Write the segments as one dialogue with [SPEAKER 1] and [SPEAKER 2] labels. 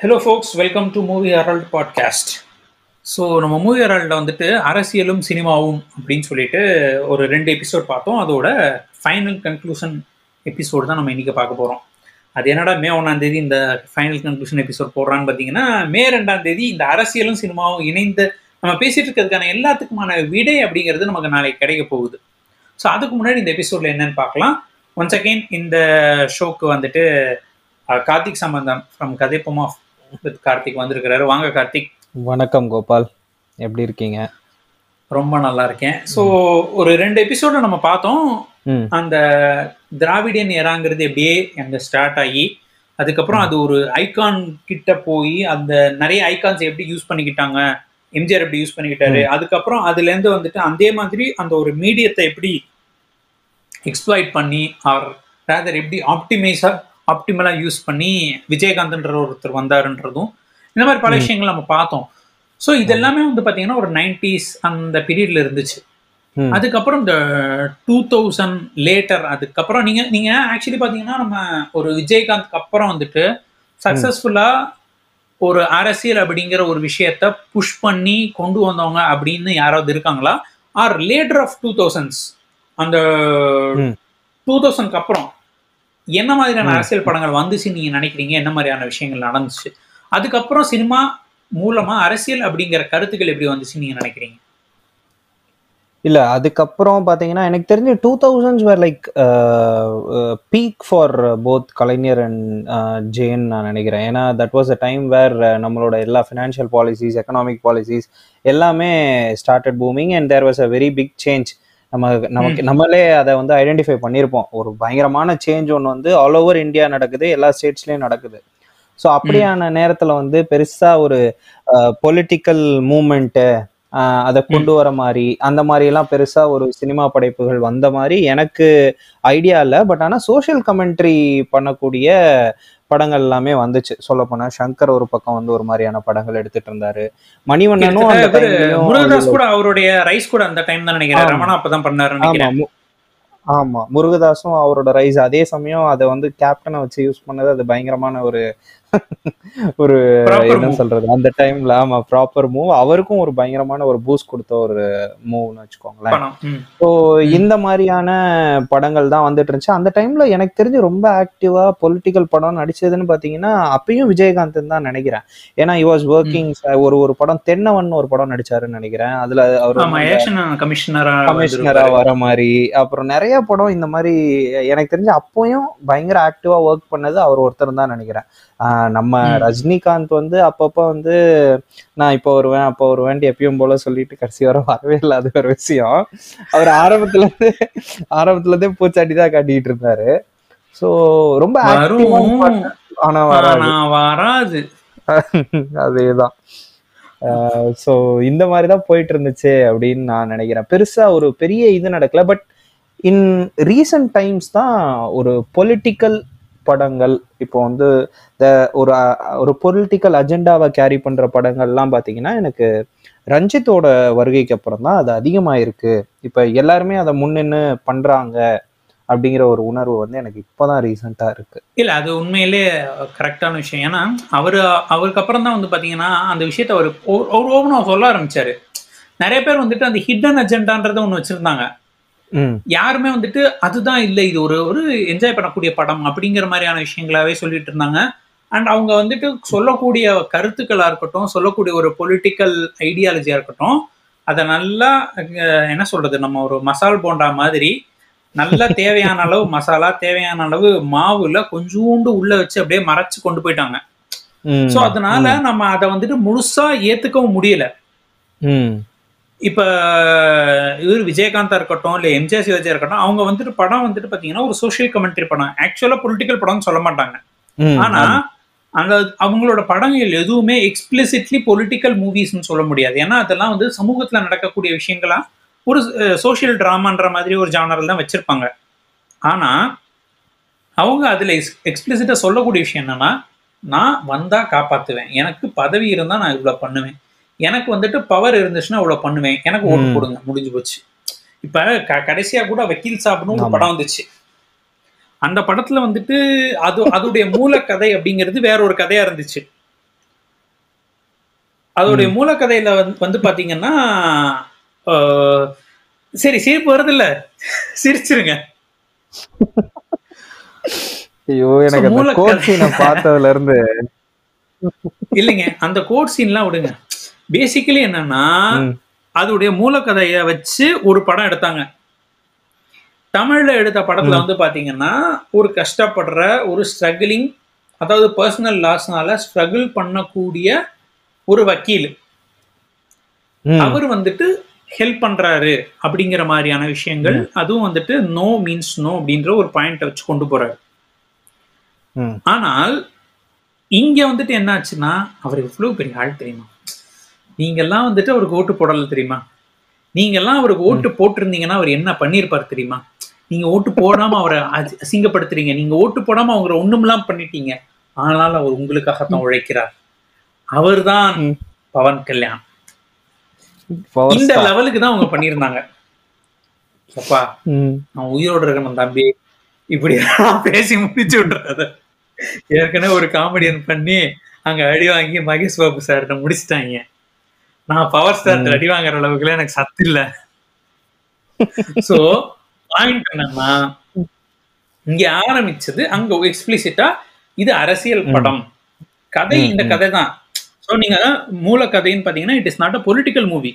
[SPEAKER 1] Hello folks welcome to Movie Herald podcast so நம்ம movie ஹெரால்டில் வந்துட்டு அரசியலும் சினிமாவும் அப்படின்னு சொல்லிட்டு ஒரு ரெண்டு எபிசோட் பார்த்தோம். அதோட ஃபைனல் கன்க்ளூஷன் எபிசோடு தான் நம்ம இன்றைக்கி பார்க்க போகிறோம் அது என்னடா மே ஒன்றாம் தேதி இந்த ஃபைனல் கன்க்ளூஷன் எபிசோட் போடுறான்னு பார்த்தீங்கன்னா மே ரெண்டாம் தேதி இந்த அரசியலும் சினிமாவும் இணைந்து நம்ம பேசிட்டு இருக்கிறதுக்கான எல்லாத்துக்குமான விடை அப்படிங்கிறது நமக்கு நாளைக்கு கிடைக்க போகுது. ஸோ அதுக்கு முன்னாடி இந்த எபிசோடில் என்னன்னு பார்க்கலாம். ஒன்ஸ் அகெயின் இந்த ஷோக்கு வந்துட்டு கார்த்திக் சம்பந்தம் ஃப்ரம் கதைப்பமா வித் கார்த்திக் வந்திருக்கிறாரு. வாங்க கார்த்திக்
[SPEAKER 2] வணக்கம் கோபால். எப்படி இருக்கீங்க?
[SPEAKER 1] ரொம்ப நல்லா இருக்கேன். ஸோ ஒரு ரெண்டு எபிசோட நம்ம பார்த்தோம். அந்த திராவிடியன் எராங்கிறது எப்படியே அந்த ஸ்டார்ட் ஆகி அதுக்கப்புறம் அது ஒரு ஐகான் கிட்ட போய் அந்த நிறைய ஐகான்ஸ் எப்படி யூஸ் பண்ணிக்கிட்டாங்க எம்ஜிஆர் எப்படி யூஸ் பண்ணிக்கிட்டாரு அதுக்கப்புறம் அதுல இருந்து வந்துட்டு அதே மாதிரி அந்த ஒரு மீடியத்தை எப்படி எக்ஸ்ப்ளாய்ட் பண்ணி ஆர் ரேதர் எப்படி ஆப்டிமைஸா ஆப்டிமலா யூஸ் பண்ணி விஜயகாந்த்ன்ற ஒருத்தர் வந்தாருன்றதும் இந்த மாதிரி பல. விஷயங்கள் நம்ம பார்த்தோம் ஸோ இது எல்லாமே வந்து பாத்தீங்கன்னா ஒரு நைன்டிஸ் அந்த பீரியட்ல இருந்துச்சு. அதுக்கப்புறம் இந்த டூ தௌசண்ட் லேட்டர் அதுக்கப்புறம் நீங்க நீங்க ஆக்சுவலி பாத்தீங்கன்னா நம்ம ஒரு விஜயகாந்த்க்கு அப்புறம் வந்துட்டு சக்சஸ்ஃபுல்லா ஒரு அரசியல் அப்படிங்கிற ஒரு விஷயத்த புஷ் பண்ணி கொண்டு வந்தவங்க அப்படின்னு யாராவது இருக்காங்களா or later of two thousands அந்த. டூ தௌசண்ட்க்கு அப்புறம் என்ன மாதிரியான. அரசியல் படங்கள் வந்துச்சு நீங்க நினைக்கிறீங்க? என்ன மாதிரியான விஷயங்கள் நடந்துச்சு? அதுக்கப்புறம் சினிமா மூலமா அரசியல் அப்படிங்கிற கருத்துக்கள் எப்படி வந்துச்சு நீங்க நினைக்கிறீங்க?
[SPEAKER 2] இல்ல அதுக்கப்புறம் பாத்தீங்கன்னா எனக்கு தெரிஞ்சு two thousands where like peak for both Kalaignar and Jain நான் நினைக்கிறேன். ஏன்னா that was a time where நம்மளோட எல்லா ஃபினான்ஷியல் பாலிசிஸ் எக்கனாமிக் பாலிசிஸ் எல்லாமே started booming and there was a very big change நம்ம நமக்கு நம்மளே அதை வந்து ஐடென்டிஃபை பண்ணியிருப்போம் ஒரு பயங்கரமான சேஞ்ச் ஒன்று வந்து ஆல் ஓவர் இந்தியா நடக்குது எல்லா ஸ்டேட்ஸ்லயும் நடக்குது. ஸோ அப்படியான நேரத்துல வந்து பெருசா ஒரு பொலிட்டிக்கல் மூமெண்ட்டு அதை கொண்டு வர மாதிரி அந்த மாதிரி எல்லாம் பெருசா ஒரு சினிமா படைப்புகள் வந்த மாதிரி எனக்கு ஐடியா இல்லை. பட் ஆனா சோஷியல் கமெண்ட்ரி பண்ணக்கூடிய படங்கள் எல்லாமே வந்துச்சு. சொல்ல போனா சங்கர் ஒரு பக்கம் வந்து ஒரு மாதிரியான படங்கள் எடுத்துட்டு இருந்தாரு. மணிவண்ணனும் அந்த
[SPEAKER 1] முருகதாஸ் கூட அவருடைய ரைஸ் கூட அந்த டைம் தான் நினைக்கிறேன். ரமணா அப்பதான் பண்ணாரு
[SPEAKER 2] ஆமா முருகதாஸும் அவரோட ரைஸ் அதே சமயம் அதை வந்து கேப்டனை வச்சு யூஸ் பண்ணது அது பயங்கரமான ஒரு ஒரு என்ன. சொல்றது? அந்த டைம்ல ஆமா ப்ராப்பர் மூவ் அவருக்கும் ஒரு பயங்கரமான ஒரு பூஸ்ட் கொடுத்த ஒரு மூவ்னு வச்சுக்கோங்களேன். ஸோ இந்த மாதிரியான படங்கள் தான் வந்துட்டு இருந்துச்சு. அந்த டைம்ல எனக்கு தெரிஞ்சு ரொம்ப ஆக்டிவா பொலிட்டிக்கல் படம் நடிச்சதுன்னு பாத்தீங்கன்னா அப்பயும் விஜயகாந்த் தான் நினைக்கிறேன். ஏன்னா he was ஒர்க்கிங் ஒரு ஒரு படம் தென்னவன் ஒரு படம் நடிச்சாருன்னு நினைக்கிறேன். அதுல அவர்
[SPEAKER 1] கமிஷனரா
[SPEAKER 2] வர மாதிரி அப்புறம் நிறைய படம் இந்த மாதிரி எனக்கு தெரிஞ்சு அப்பயும் பயங்கர ஆக்டிவா ஒர்க் பண்ணது அவர் ஒருத்தர் தான் நினைக்கிறேன். நம்ம. ரஜினிகாந்த் வந்து அப்பப்ப வந்து நான் இப்போ வருவேன் அப்போ வருவேன் எப்பயும் போல சொல்லிட்டு கடைசி வரை வரவே இல்லை. அது ஒரு விஷயம். அவர் ஆரம்பத்துல இருந்து ஆரம்பத்துல இருந்தே பூச்சாட்டி தான் காட்டிட்டு இருந்தாரு. சோ ரொம்ப ஆன வராது. அதேதான். ஸோ இந்த மாதிரி தான் போயிட்டு இருந்துச்சு அப்படின்னு நான் நினைக்கிறேன். பெருசா ஒரு பெரிய இது நடக்கல. பட் இன் ரீசன்ட் டைம்ஸ் தான் ஒரு பொலிட்டிக்கல் படங்கள் இப்போ வந்து இந்த ஒரு ஒரு பொலிட்டிக்கல் அஜெண்டாவை கேரி பண்ணுற படங்கள்லாம் பார்த்தீங்கன்னா எனக்கு ரஞ்சித்தோட வருகைக்கு அப்புறம் தான் அது அதிகமாயிருக்கு. இப்போ எல்லாருமே அதை முன்னின்னு பண்றாங்க அப்படிங்கிற ஒரு உணர்வு வந்து எனக்கு இப்போதான் ரீசெண்டா இருக்கு.
[SPEAKER 1] இல்ல அது உண்மையிலே கரெக்டான விஷயம். ஏன்னா அவரு அவருக்கு அப்புறம் தான் வந்து பாத்தீங்கன்னா அந்த விஷயத்த அவர் ஒரு ஓவனா சொல்ல ஆரம்பிச்சாரு. நிறைய பேர் வந்துட்டு அந்த ஹிடன் அஜெண்டான்றத ஒன்று வச்சிருந்தாங்க. யாருமே வந்துட்டு அதுதான் இல்லை இது ஒரு ஒரு என்ஜாய் பண்ணக்கூடிய படம் அப்படிங்கிற மாதிரியான விஷயங்களாவே சொல்லிட்டு இருந்தாங்க. அண்ட் அவங்க வந்துட்டு சொல்லக்கூடிய கருத்துக்களா இருக்கட்டும் சொல்லக்கூடிய ஒரு பொலிட்டிக்கல் ஐடியாலஜியா இருக்கட்டும் அதை நல்லா என்ன சொல்றது நம்ம ஒரு மசால் போண்டா மாதிரி நல்லா தேவையான அளவு மசாலா தேவையான அளவு மாவுல கொஞ்சூண்டு உள்ள வச்சு அப்படியே மறைச்சு கொண்டு போயிட்டாங்க. சோ அதனால நம்ம அதை வந்துட்டு முழுசா ஏத்துக்கவும் முடியல. இப்ப இவர் விஜயகாந்தா இருக்கட்டும் இல்ல எம்ஜிஆர் சிவாஜியா இருக்கட்டும் அவங்க வந்துட்டு படம் வந்துட்டு பாத்தீங்கன்னா ஒரு சோஷியல் கமெண்ட்ரி படம். ஆக்சுவலா பொலிட்டிக்கல் படம்னு சொல்ல மாட்டாங்க.
[SPEAKER 2] ம்
[SPEAKER 1] ஆனா அந்த அவங்களோட படங்கள் எதுவுமே எக்ஸ்பிளிசிட்லி பொலிட்டிக்கல் மூவிஸ்னு சொல்ல முடியாது. ஏன்னா அதெல்லாம் வந்து சமூகத்துல நடக்கக்கூடிய விஷயங்களா ஒரு சோஷியல் டிராமான்ற மாதிரி ஒரு ஜானரில் தான் வச்சிருப்பாங்க. ஆனா அவங்க அதுல எக்ஸ்பிளிசிட்டா சொல்லக்கூடிய விஷயம் என்னன்னா நான் வந்தா காப்பாத்துவேன். எனக்கு பதவி இருந்தா நான் இவ்வளவு பண்ணுவேன். எனக்கு வந்துட்டு பவர் இருந்துச்சுன்னா இவ்வளவு பண்ணுவேன். எனக்கு ஓட்டு. போடுங்க. முடிஞ்சு போச்சு. இப்ப க- கடைசியா கூட வக்கீல் சாப்னு ஒரு. படம் வந்துச்சு. அந்த படத்துல வந்துட்டு அது அதோடைய மூல கதை அப்படிங்கிறது வேற ஒரு கதையா இருந்துச்சு. அதோடைய மூலக்கதையில வந்து வந்து பாத்தீங்கன்னா சரி சிரிப்பு வருது இல்ல சிரிச்சிருங்க.
[SPEAKER 2] ஐயோ எனக்கு
[SPEAKER 1] மூலக்கதை.
[SPEAKER 2] கோட் சீனை பார்த்ததுல இருந்து
[SPEAKER 1] இல்லைங்க. அந்த கோட் சீன்லாம் விடுங்க. பேசிக்கலி என்னன்னா. அதோடைய மூலக்கதைய வச்சு ஒரு படம் எடுத்தாங்க. தமிழ்ல எடுத்த படத்துல வந்து பாத்தீங்கன்னா ஒரு கஷ்டப்படுற ஒரு ஸ்ட்ரகிளிங் அதாவது பர்சனல் லாஸ்னால ஸ்ட்ரகிள் பண்ணக்கூடிய ஒரு வக்கீல். அவர் வந்துட்டு ஹெல்ப் பண்றாரு அப்படிங்கிற மாதிரியான விஷயங்கள் அதுவும் வந்துட்டு நோ மீன்ஸ் நோ அப்படின்ற ஒரு பாயிண்ட் வச்சு கொண்டு போறாரு. ஆனால் இங்க வந்துட்டு என்ன ஆச்சுன்னா அவர் இவ்வளவு பெரிய ஆள் தெரியுமா? நீங்கெல்லாம் வந்துட்டு அவருக்கு ஓட்டு போடல தெரியுமா? நீங்கெல்லாம் அவருக்கு ஓட்டு போட்டிருந்தீங்கன்னா அவர் என்ன பண்ணியிருப்பார் தெரியுமா? நீங்க ஓட்டு போடாம அவரை அசி- அசிங்கப்படுத்துறீங்க. நீங்க ஓட்டு போடாம அவங்கள ஒண்ணுமெல்லாம் பண்ணிட்டீங்க. ஆனால் அவர் உங்களுக்காகத்தான் உழைக்கிறார். அவர்தான். பவன் கல்யாண். இந்த. லெவலுக்கு தான் அவங்க பண்ணியிருந்தாங்க. அப்பா நான் உயிரோட இருக்கணும் தம்பி. இப்படி பேசி முடிச்சு விட்டுறாத. ஏற்கனவே ஒரு காமெடியன் பண்ணி அங்க அடி வாங்கி மகேஷ் பாபு சார்கிட்ட முடிச்சிட்டாங்க. நான் பவர் ஸ்டார் அடி வாங்குற அளவுக்குலாம் எனக்கு சத்து இல்ல. சோ பாயிண்ட் என்னன்னா இங்க ஆரம்பிச்சது அங்க எக்ஸ்பிளிசிட்டா இது அரசியல் படம். கதை இந்த கதை தான். சோ நீங்க மூல கதைன்னு பாத்தீங்கன்னா it is not a political movie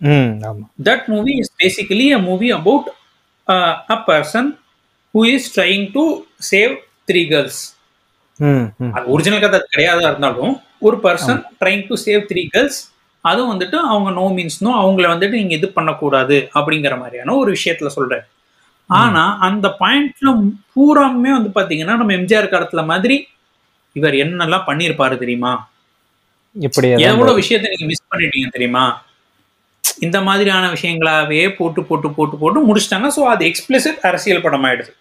[SPEAKER 2] ம், ஆமா.
[SPEAKER 1] That movie is basically a movie about uh, a person who is trying to save three girls.
[SPEAKER 2] ம், ம்,
[SPEAKER 1] அது ஒரிஜினல் கதை கிடையாதா இருந்தாலும் ஒரு person trying to save three girls அதுவும் வந்துட்டு அவங்க நோ மீன்ஸ் நோ அவங்கள வந்துட்டு நீங்க இது பண்ணக்கூடாது அப்படிங்கிற மாதிரியான ஒரு விஷயத்துல சொல்றாரு ஆனா அந்த பாயிண்ட்ல பூராமே வந்து பாத்தீங்கன்னா நம்ம எம்ஜிஆர் காலத்துல மாதிரி இவர் என்னெல்லாம் பண்ணியிருப்பாரு தெரியுமா?
[SPEAKER 2] இப்படி
[SPEAKER 1] எவ்வளவு விஷயத்தை நீங்க மிஸ் பண்ணிட்டீங்க தெரியுமா? இந்த மாதிரியான விஷயங்களாவே போட்டு போட்டு போட்டு போட்டு முடிச்சிட்டாங்க ஸோ அது எக்ஸ்பிளிசிட் அரசியல் படம் ஆயிடுது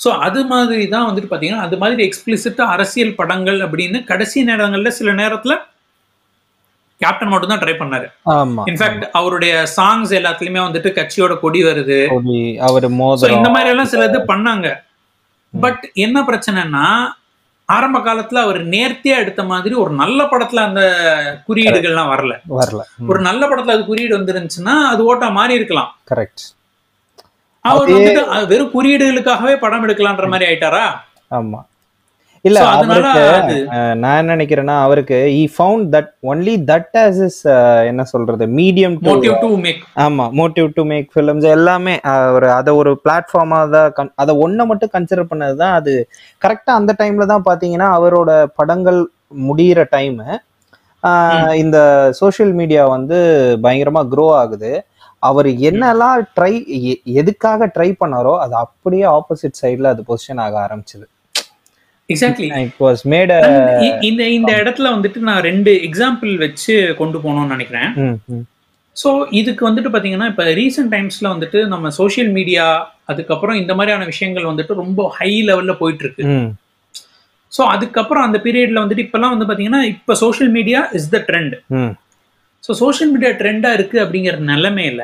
[SPEAKER 1] ஸோ அது மாதிரி தான் வந்துட்டு பார்த்தீங்கன்னா அது மாதிரி எக்ஸ்பிளிசிட்டா அரசியல் படங்கள் அப்படின்னு கடைசி நேரங்கள்ல சில நேரத்துல கேப்டன் மட்டும் தான் ட்ரை பண்ணாரு.
[SPEAKER 2] ஆமா.
[SPEAKER 1] இன்ஃபேக்ட் அவருடைய சாங்ஸ் எல்லாத்துலயுமே வந்துட்டு கட்சியோட கொடி வருது. இந்த மாதிரி எல்லாம் சில இது பண்ணாங்க. பட் என்ன பிரச்சனைனா ஆரம்ப காலத்துல அவர் நேர்த்தியா எடுத்த மாதிரி ஒரு நல்ல படத்துல அந்த குறியீடுகள்லாம் வரல.
[SPEAKER 2] வரல.
[SPEAKER 1] ஒரு நல்ல படத்துல அது குறியீடு வந்துருந்துச்சுன்னா அது ஓட்டா மாறி இருக்கலாம்.
[SPEAKER 2] கரெக்ட்
[SPEAKER 1] அவர் வந்துட்டு வெறும் குறியீடுகளுக்காகவே படம் எடுக்கலான்ற மாதிரி ஆயிட்டாரா?
[SPEAKER 2] ஆமா. இல்ல அவருக்கு நான் என்ன நினைக்கிறேன்னா அவருக்கு he found that only that as is என்ன சொல்றது மீடியம் டு
[SPEAKER 1] மேக்
[SPEAKER 2] ஆமா மோட்டிவ் டு மேக் ஃபிலிம்ஸ் எல்லாமே ஒரு அதை ஒரு பிளாட்ஃபார்மா தான் அதை ஒன்றை மட்டும் கன்சிடர் பண்ணது தான் அது கரெக்டா அந்த டைம்ல தான் பாத்தீங்கன்னா அவரோட படங்கள் முடியிற டைம் இந்த சோஷியல் மீடியா வந்து பயங்கரமா க்ரோ ஆகுது. அவர் என்னெல்லாம் ட்ரை எதுக்காக ட்ரை பண்ணாரோ அது அப்படியே ஆப்போசிட் சைடுல அது பொசிஷன் ஆக ஆரம்பிச்சது.
[SPEAKER 1] எக்ஸாக்ட்லி
[SPEAKER 2] இட் வாஸ் மேட்
[SPEAKER 1] இந்த இந்த இடத்துல வந்துட்டு நான் ரெண்டு எக்ஸாம்பிள் வச்சு கொண்டு போகணும்னு நினைக்கிறேன். ஸோ இதுக்கு வந்துட்டு பார்த்தீங்கன்னா இப்போ ரீசெண்ட் டைம்ஸில் வந்துட்டு நம்ம சோஷியல் மீடியா அதுக்கப்புறம் இந்த மாதிரியான விஷயங்கள் வந்துட்டு ரொம்ப ஹை லெவலில் போயிட்டு இருக்கு ஸோ அதுக்கப்புறம் அந்த பீரியட்ல வந்துட்டு இப்போல்லாம் வந்து பார்த்தீங்கன்னா இப்போ social media is the trend so social media ட்ரெண்டாக இருக்கு அப்படிங்கிற நிலைமையில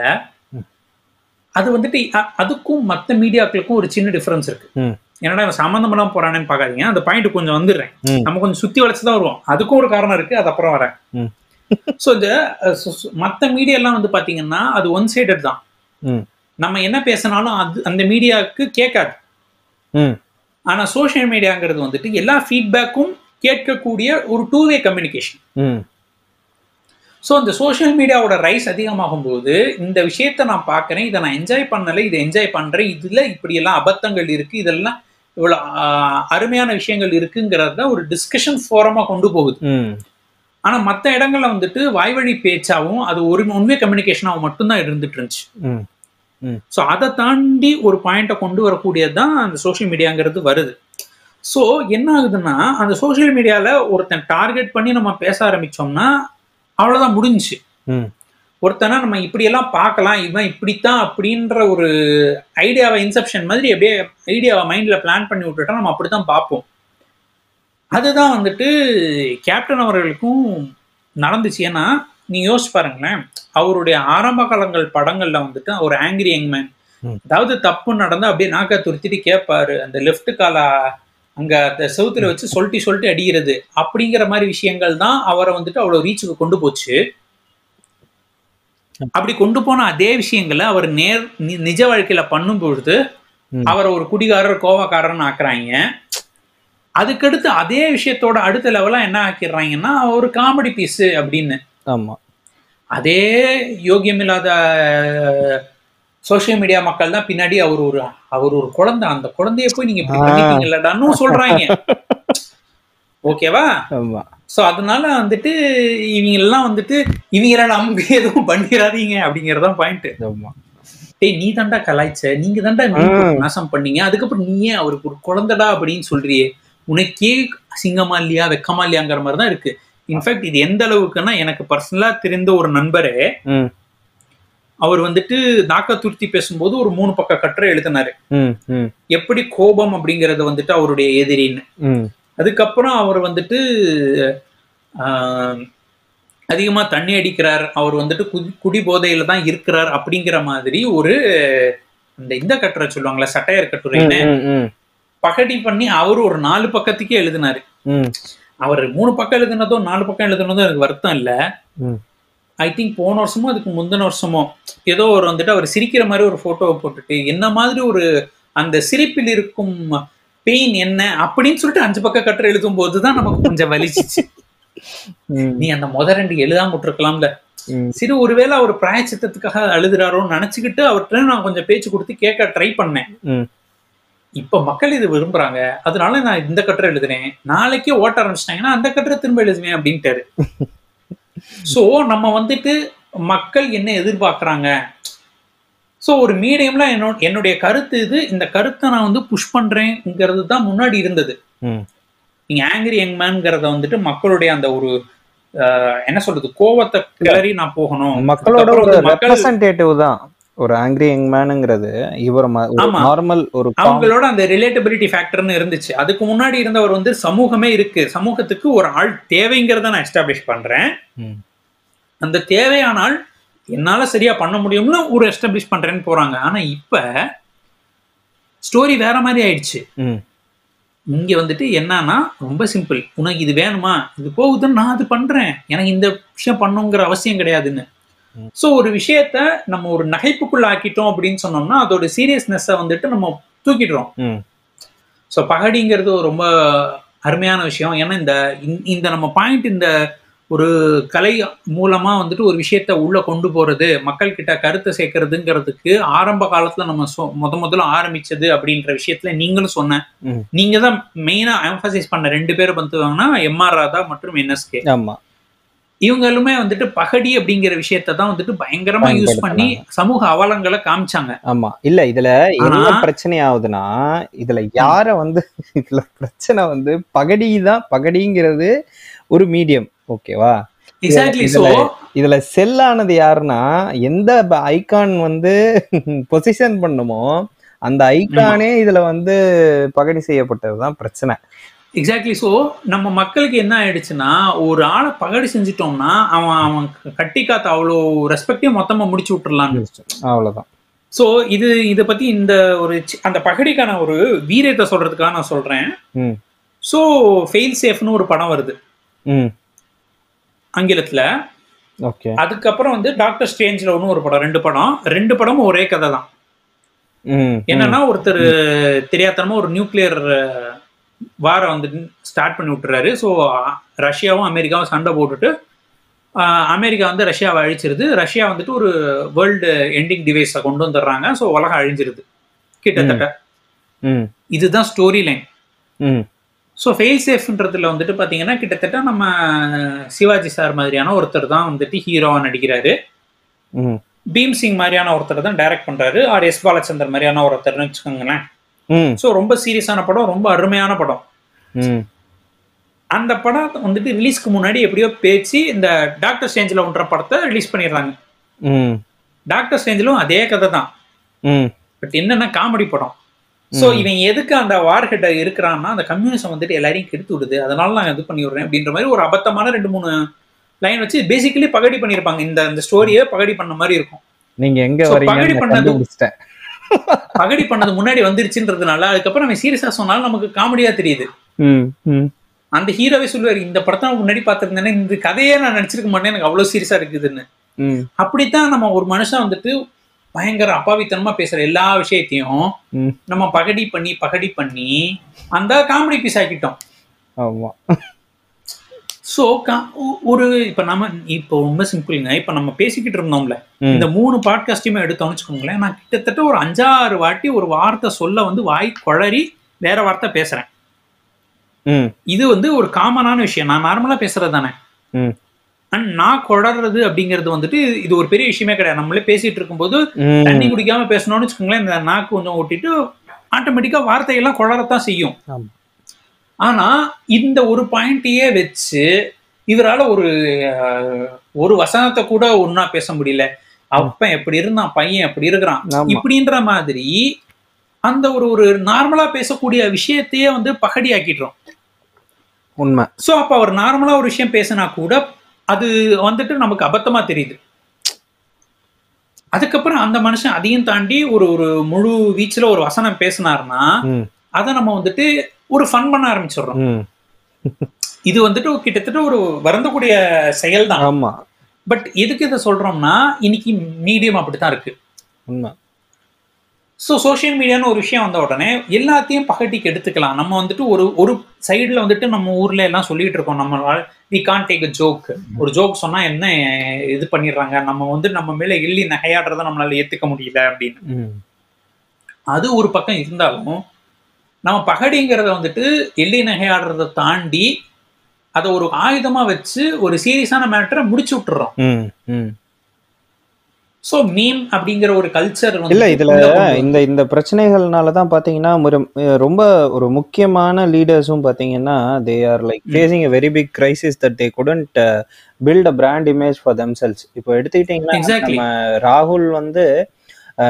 [SPEAKER 1] அது வந்துட்டு அதுக்கும் மற்ற மீடியாக்களுக்கும் ஒரு சின்ன டிஃபரன்ஸ் இருக்கு. என்னடா இவன் சம்மந்தம் இல்லாம போறானேன்னு பார்க்காதீங்க. அந்த பாயிண்ட் கொஞ்சம் வந்துடுறேன். நம்ம கொஞ்சம் சுத்தி வளைச்சு தான் வருவோம். அதுக்கும் ஒரு காரணம் இருக்கு அது அப்புறம் வரேன். ஸோ இந்த மத்த மீடியா எல்லாம் வந்து பாத்தீங்கன்னா அது ஒன் சைடட் தான். நம்ம என்ன பேசினாலும் அது அந்த மீடியாவுக்கு கேட்காது. ஆனா சோஷியல் மீடியாங்கிறது வந்துட்டு எல்லா ஃபீட்பேக்கும் கேட்கக்கூடிய ஒரு டூ வே கம்யூனிகேஷன் ஸோ இந்த சோஷியல் மீடியாவோட ரைஸ் அதிகமாகும் போது இந்த விஷயத்த நான் பார்க்குறேன் இதை நான் என்ஜாய் பண்ணலை இதை என்ஜாய் பண்ணுறேன் இதில் இப்படியெல்லாம் அபத்தங்கள் இருக்குது இதெல்லாம் இவ்வளோ அருமையான விஷயங்கள் இருக்குங்கிறத ஒரு டிஸ்கஷன் ஃபோரமாக கொண்டு போகுது. ஆனால் மற்ற இடங்கள்ல வந்துட்டு வாய்வழி பேச்சாவும் அது ஒரு உண்மை கம்யூனிகேஷனாகவும் மட்டும்தான் இருந்துட்டு இருந்துச்சு. ஸோ அதை தாண்டி ஒரு பாயிண்ட்டை கொண்டு வரக்கூடியது தான் அந்த சோஷியல் மீடியாங்கிறது வருது. ஸோ என்ன ஆகுதுன்னா அந்த சோஷியல் மீடியாவில் ஒருத்தன் டார்கெட் பண்ணி நம்ம பேச ஆரம்பிச்சோம்னா அவ்வளோதான் முடிஞ்சுச்சு. ஒருத்தனை நம்ம இப்படியெல்லாம் பார்க்கலாம் இவன் இப்படித்தான் அப்படின்ற ஒரு ஐடியாவை இன்செப்ஷன் மாதிரி அப்படியே ஐடியாவை மைண்டில் பிளான் பண்ணி விட்டுட்டா நம்ம அப்படித்தான் பார்ப்போம். அதுதான் வந்துட்டு கேப்டன் அவர்களுக்கும் நடந்துச்சு. ஏன்னா நீங்க யோசிச்சு பாருங்களேன் அவருடைய ஆரம்ப காலங்கள் படங்கள்ல வந்துட்டு ஒரு ஆங்கிரி யங்மேன். அதாவது தப்பு நடந்தா அப்படியே நாக்க துருத்திட்டு கேட்பாரு அந்த லெஃப்ட் கால அங்க அந்த செவுத்துல வச்சு சொல்லிட்டு சொல்லிட்டு அடிக்கிறது அப்படிங்கிற மாதிரி விஷயங்கள் தான் அவரை வந்துட்டு அவ்வளவு ரீச்சுக்கு கொண்டு போச்சு. அப்படி கொண்டு போன அதே விஷயங்களை அவர் நேர் நிஜ வாழ்க்கையில பண்ணும் பொழுது. அவரை ஒரு குடிகாரர் கோவக்காரர்னு ஆக்குறாங்க. அதுக்கடுத்து அதே விஷயத்தோட அடுத்த லெவலா என்ன ஆக்கிடுறாங்கன்னா ஒரு காமெடி பீஸ் அப்படின்னு.
[SPEAKER 2] ஆமா.
[SPEAKER 1] அதே யோகியமில்லாத சோஷியல் மீடியா மக்கள் தான் பின்னாடி அவர் ஒரு அவர் ஒரு குழந்தை. அந்த குழந்தைய போய் நீங்க இப்படி. பண்ணிட்டீங்கல்லடான்னு சொல்றாங்க. ஓகேவா? சோ அதனால வந்துட்டு இவங்க எல்லாம் வந்துட்டு இவங்கள நம்பி எதுவும் பண்ணிடாதீங்க அப்படிங்கறதான் பாயிண்ட் டேய் நீ தாண்டா கலாய்ச்ச. நீங்க தாண்டா. நாசம் பண்ணீங்க. அதுக்கப்புறம் நீ ஏன் அவருக்கு ஒரு குழந்தைடா அப்படின்னு சொல்றியே? உனக்கே அசிங்கமா இல்லையா வெக்கமா இல்லையாங்கிற மாதிரி தான் இருக்கு இன்ஃபேக்ட் இது எந்த அளவுக்குன்னா எனக்கு பர்சனலா தெரிந்த ஒரு நண்பரே அவர் வந்துட்டு நாக்க துருத்தி பேசும்போது ஒரு மூணு பக்க கட்டுரை எழுதினாரு. எப்படி கோபம் அப்படிங்கறது வந்துட்டு அவருடைய எதிரின்னு. அதுக்கப்புறம் அவர் வந்துட்டு அதிகமா தண்ணி அடிக்கிறார். அவர் வந்துட்டு குடி குடி போதையில தான் இருக்கிறார் அப்படிங்கிற மாதிரி ஒரு அந்த இந்த கட்டுரை சொல்லுவாங்களா சட்டையர் கட்டுரைன்னு. பகடி பண்ணி அவர் ஒரு நாலு பக்கத்துக்கே எழுதினாரு. அவர் மூணு பக்கம் எழுதுனதோ நாலு பக்கம் எழுதுனதோ எனக்கு வருத்தம் இல்ல. ஐ திங்க் போன வருஷமோ அதுக்கு முந்தின வருஷமோ ஏதோ ஒரு வந்துட்டு அவர் சிரிக்கிற மாதிரி ஒரு போட்டோவை போட்டுட்டு என்ன மாதிரி ஒரு அந்த சிரிப்பில் இருக்கும் பெயின் என்ன அப்படின்னு சொல்லிட்டு அஞ்சு பக்கம் கட்டுரை எழுதும் போதுதான் நமக்கு கொஞ்சம் வலிச்சிச்சு. நீ அந்த முத ரெண்டு எழுதாம விட்டுருக்கலாம்ல. சரி ஒருவேளை அவர் பிராயச்சித்தத்துக்காக அழுதுறாரோன்னு நினைச்சுக்கிட்டு அவர்கிட்ட நான் கொஞ்சம் பேச்சு கொடுத்து கேட்க ட்ரை பண்ணேன். இப்ப மக்கள் இது விரும்புறாங்க. அதனால நான் இந்த கட்டுரை எழுதுறேன். நாளைக்கே ஓட்ட ஆரம்பிச்சிட்டாங்கன்னா அந்த கட்டுரை திரும்ப எழுதுவேன் அப்படின்ட்டாரு. சோ நம்ம வந்துட்டு மக்கள் என்ன எதிர்பார்க்கறாங்க? சோ ஒரு மீடியம்ல என்னோட என்னுடைய கருத்து இது இந்த கருத்தை நான் வந்து புஷ் பண்றேங்கிறது தான் முன்னாடி இருந்தது. நீங்க ஆங்கிரி யங் மேன்ங்கிறத வந்துட்டு மக்களுடைய அந்த ஒரு என்ன சொல்றது கோவத்தை கிளறி நான் போகணும்.
[SPEAKER 2] மக்களோட
[SPEAKER 1] மக்கள்
[SPEAKER 2] தான். ஒரு ஆங்கிரி யங் மேனுங்கிறது இவர். நார்மல் ஒரு
[SPEAKER 1] அவங்களோட அந்த ரிலேட்டபிலிட்டி ஃபேக்டர்னு இருந்துச்சு. அதுக்கு முன்னாடி இருந்தவர் வந்து சமூகமே இருக்கு. சமூகத்துக்கு ஒரு ஆள் தேவைங்கிறத நான் எஸ்டாப்ளிஷ் பண்றேன்.
[SPEAKER 2] ம்.
[SPEAKER 1] அந்த தேவையானால் என்னால சரியா பண்ண முடியும்னு ஒரு எஸ்டாப்ளிஷ் பண்றேன்னு போறாங்க. ஆனா இப்ப ஸ்டோரி வேற மாதிரி ஆயிடுச்சு.
[SPEAKER 2] ம்,
[SPEAKER 1] இங்க வந்துட்டு என்னன்னா ரொம்ப சிம்பிள் உனக்கு இது வேணுமா? இது போகுதுன்னு நான் அது பண்றேன். எனக்கு இந்த விஷயம் பண்ணுங்கிற அவசியம் கிடையாதுன்னு. சோ ஒரு விஷயத்த நம்ம ஒரு நகைப்புக்குள்ள ஆக்கிட்டோம் அப்படின்னு சொன்னோம்னா அதோட சீரியஸ்னஸை வந்துட்டு நம்ம தூக்கிடுறோம். ஸோ பகடிங்கிறது ரொம்ப அருமையான விஷயம். ஏன்னா இந்த இந்த- நம்ம பாயிண்ட் இந்த ஒரு கலை மூலமா வந்துட்டு ஒரு விஷயத்த உள்ள கொண்டு போறது மக்கள் கிட்ட கருத்தை சேர்க்கறதுங்கிறதுக்கு ஆரம்ப காலத்துல நம்ம முத முதல்ல ஆரம்பிச்சது அப்படின்ற விஷயத்துல நீங்களும் சொன்ன. நீங்க தான் மெயினா எம்பசைஸ் பண்ண ரெண்டு பேர் வந்துவாங்கன்னா எம்ஆர் ராதா மற்றும் என்எஸ்கே
[SPEAKER 2] ஆமா.
[SPEAKER 1] இவங்களுமே வந்துட்டு பகடி அப்படிங்கிற விஷயத்த தான் வந்துட்டு பயங்கரமா யூஸ் பண்ணி சமூக அவலங்களை காமிச்சாங்க.
[SPEAKER 2] ஆமா. இல்ல இதுல என்ன பிரச்சனை ஆகுதுன்னா இதுல யார வந்து இதுல பிரச்சனை வந்து பகடி தான் பகடிங்கிறது ஒரு மீடியம் ஓகேவா இதுல- இதுல செல் ஆனது யாருன்னா எந்த ஐகான் வந்து பொசிஷன் பண்ணுமோ அந்த ஐகானே இதுல வந்து பகடி செய்யப்பட்டதுதான் பிரச்சனை.
[SPEAKER 1] எக்ஸாக்ட்லி ஸோ நம்ம மக்களுக்கு என்ன ஆயிடுச்சுன்னா ஒரு ஆளை பகடி செஞ்சிட்டோம்னா அவன் அவன் கட்டி காத்த அவ்வளோ ரெஸ்பெக்டையும் மொத்தமா முடிச்சு விட்டுறலான்னு
[SPEAKER 2] அவ்வளவுதான்.
[SPEAKER 1] ஸோ இது இதை பத்தி இந்த ஒரு அந்த பகடிக்கான ஒரு வீரியத்தை சொல்றதுக்காக நான் சொல்றேன். ஸோ ஃபெயில் சேஃப்னு ஒரு படம் வருது. ஆங்கிலத்துல.
[SPEAKER 2] ஓகே.
[SPEAKER 1] அதுக்கப்புறம் வந்து டாக்டர் ஸ்ட்ரேஞ்சில் ஒன்று ஒரு படம் ரெண்டு படம். ரெண்டு படமும் ஒரே கதை தான். என்னன்னா ஒருத்தர் தெரியாதனமா ஒரு நியூக்ளியர் வாரை வந்து ஸ்டார்ட் பண்ணி விட்டுறாரு. ஸோ ரஷ்யாவும் அமெரிக்காவும் சண்டை போட்டுட்டு அமெரிக்கா வந்து ரஷ்யாவை அழிச்சிருது. ரஷ்யா வந்துட்டு ஒரு வேர்ல்டு எண்டிங் டிவைஸை கொண்டு வந்துடுறாங்க. ஸோ உலகம் அழிஞ்சிருது. கிட்டத்தட்ட. இதுதான் ஸ்டோரி லைன்
[SPEAKER 2] ம்.
[SPEAKER 1] ஸோ ஃபெயில் சேஃப்ன்றதுல வந்துட்டு பார்த்தீங்கன்னா கிட்டத்தட்ட நம்ம சிவாஜி சார் மாதிரியான ஒருத்தர் தான் வந்துட்டு ஹீரோவா நடிக்கிறாரு. பீம் சிங் மாதிரியான ஒருத்தர் தான் டைரக்ட் பண்றாரு. ஆர் எஸ் பாலச்சந்தர் மாதிரியான ஒருத்தர்னு வச்சுக்கோங்களேன். ஸோ ரொம்ப சீரியஸான படம் ரொம்ப அருமையான படம். அந்த படம் வந்துட்டு ரிலீஸ்க்கு முன்னாடி எப்படியோ பேச்சு இந்த டாக்டர் ஸ்டேஞ்சில் ஒன்ற படத்தை ரிலீஸ் பண்ணிடுறாங்க. டாக்டர் ஸ்டேஞ்சிலும் அதே கதை தான். பட் என்னன்னா காமெடி படம். ஸோ. இவன் எதுக்கு அந்த வார்ஹெட்டை இருக்கிறான்னா அந்த கம்யூனிசம் வந்துட்டு எல்லாரையும் கெடுத்து விடுது. அதனால நான் இது பண்ணி விடுறேன் அப்படின்ற மாதிரி ஒரு அபத்தமான ரெண்டு மூணு லைன் வச்சு பேசிக்கலி பகடி பண்ணியிருப்பாங்க. இந்த இந்த ஸ்டோரியை பகடி பண்ண மாதிரி இருக்கும்.
[SPEAKER 2] நீங்க எங்க
[SPEAKER 1] பகடி பண்ணது- பகடி பண்ணது முன்னாடி வந்துருச்சுன்றதுனால அதுக்கப்புறம் அவன் சீரியஸா சொன்னாலும் நமக்கு காமெடியா தெரியுது. அந்த ஹீரோவே சொல்லுவாரு இந்த படத்தை நான் முன்னாடி பார்த்திருந்தேனே இந்த கதையே நான் நினைச்சிருக்க மாட்டேன் எனக்கு அவ்வளவு சீரியஸா இருக்குதுன்னு. அப்படித்தான் நம்ம ஒரு மனுஷன் வந்துட்டு பயங்கர அப்பாவித்தனமா பேசுற எல்லா விஷயத்தையும் நம்ம பகடி பண்ணி பகடி பண்ணி அந்த காமெடி பீஸ் ஆக்கிட்டோம்.
[SPEAKER 2] ஆமா.
[SPEAKER 1] ஸோ ஒரு இப்ப நம்ம இப்போ ரொம்ப சிம்பிளுங்க இப்ப நம்ம பேசிக்கிட்டு இருந்தோம்ல. இந்த மூணு பாட்காஸ்டையுமே எடுத்தோம்னு வச்சுக்கோங்களேன் நான் கிட்டத்தட்ட ஒரு அஞ்சாறு வாட்டி ஒரு வார்த்தை சொல்ல வந்து வாய் குழறி வேற வார்த்தை பேசுறேன். இது வந்து ஒரு காமனான விஷயம். நான் நார்மலா பேசுறது தானே. அண்ட் நான் குழறது அப்படிங்கிறது வந்துட்டு இது ஒரு பெரிய விஷயமே கிடையாது. நம்மளே பேசிட்டு இருக்கும்போது தண்ணி குடிக்காம பேசணும்னு வச்சுக்கோங்களேன் இந்த நாக்கு கொஞ்சம் ஓட்டிட்டு ஆட்டோமேட்டிக்கா வார்த்தையெல்லாம் குழறத்தான் செய்யும். ஆனா இந்த ஒரு பாயிண்ட்டையே வச்சு இவரால ஒரு ஒரு வசனத்தை கூட ஒன்னா பேச முடியல. அப்பன் எப்படி இருந்தான் பையன் எப்படி இருக்கிறான். இப்படின்ற மாதிரி அந்த ஒரு ஒரு நார்மலா பேசக்கூடிய விஷயத்தையே வந்து பகடி ஆக்கிடுறோம்
[SPEAKER 2] உண்மை.
[SPEAKER 1] சோ அப்ப அவர் நார்மலா ஒரு விஷயம் பேசினா கூட அது வந்துட்டு நமக்கு அபத்தமா தெரியுது. அதுக்கப்புறம் அந்த மனுஷன் அதையும் தாண்டி ஒரு ஒரு முழு வீச்சுல ஒரு வசனம் பேசினாருன்னா
[SPEAKER 2] ம்.
[SPEAKER 1] அதை நம்ம வந்துட்டு ஒரு ஃபன் பண்ண ஆரம்பிச்சிடுறோம். இது வந்துட்டு கிட்டத்தட்ட ஒரு வருந்தக்கூடிய செயல் தான்
[SPEAKER 2] ஆமா.
[SPEAKER 1] பட் எதுக்கு இதை சொல்றோம்னா இன்னைக்கு மீடியம் அப்படித்தான் இருக்கு.
[SPEAKER 2] உண்மை.
[SPEAKER 1] ஸோ சோஷியல் மீடியான்னு ஒரு விஷயம் வந்த உடனே எல்லாத்தையும் பகட்டிக்கு எடுத்துக்கலாம். நம்ம வந்துட்டு ஒரு ஒரு சைடில் வந்துட்டு நம்ம ஊர்ல எல்லாம் சொல்லிட்டு இருக்கோம். நம்ம we can take a joke ஒரு ஜோக் சொன்னா என்ன இது பண்ணிடுறாங்க? நம்ம வந்து நம்ம மேல எள்ளி நகையாடுறத நம்மளால ஏத்துக்க முடியல அப்படின்னு. அது ஒரு பக்கம் இருந்தாலும் நம்ம பகடிங்கிறத வந்துட்டு எள்ளி நகையாடுறதை தாண்டி அதை ஒரு ஆயுதமா வச்சு ஒரு சீரியஸான மேட்டரை முடிச்சு விட்டுறோம். ஸோ மீம் அப்படிங்கிற ஒரு கல்ச்சர்
[SPEAKER 2] இல்ல இதுல இந்த இந்த பிரச்சனைகள்னால தான் பாத்தீங்கன்னா ஒரு- ரொம்ப ஒரு முக்கியமான லீடர்ஸும் பாத்தீங்கன்னா they are like facing a very big crisis that they couldn't build a brand image for themselves இப்போ எடுத்துக்கிட்டீங்கன்னா. நம்ம ராகுல் வந்து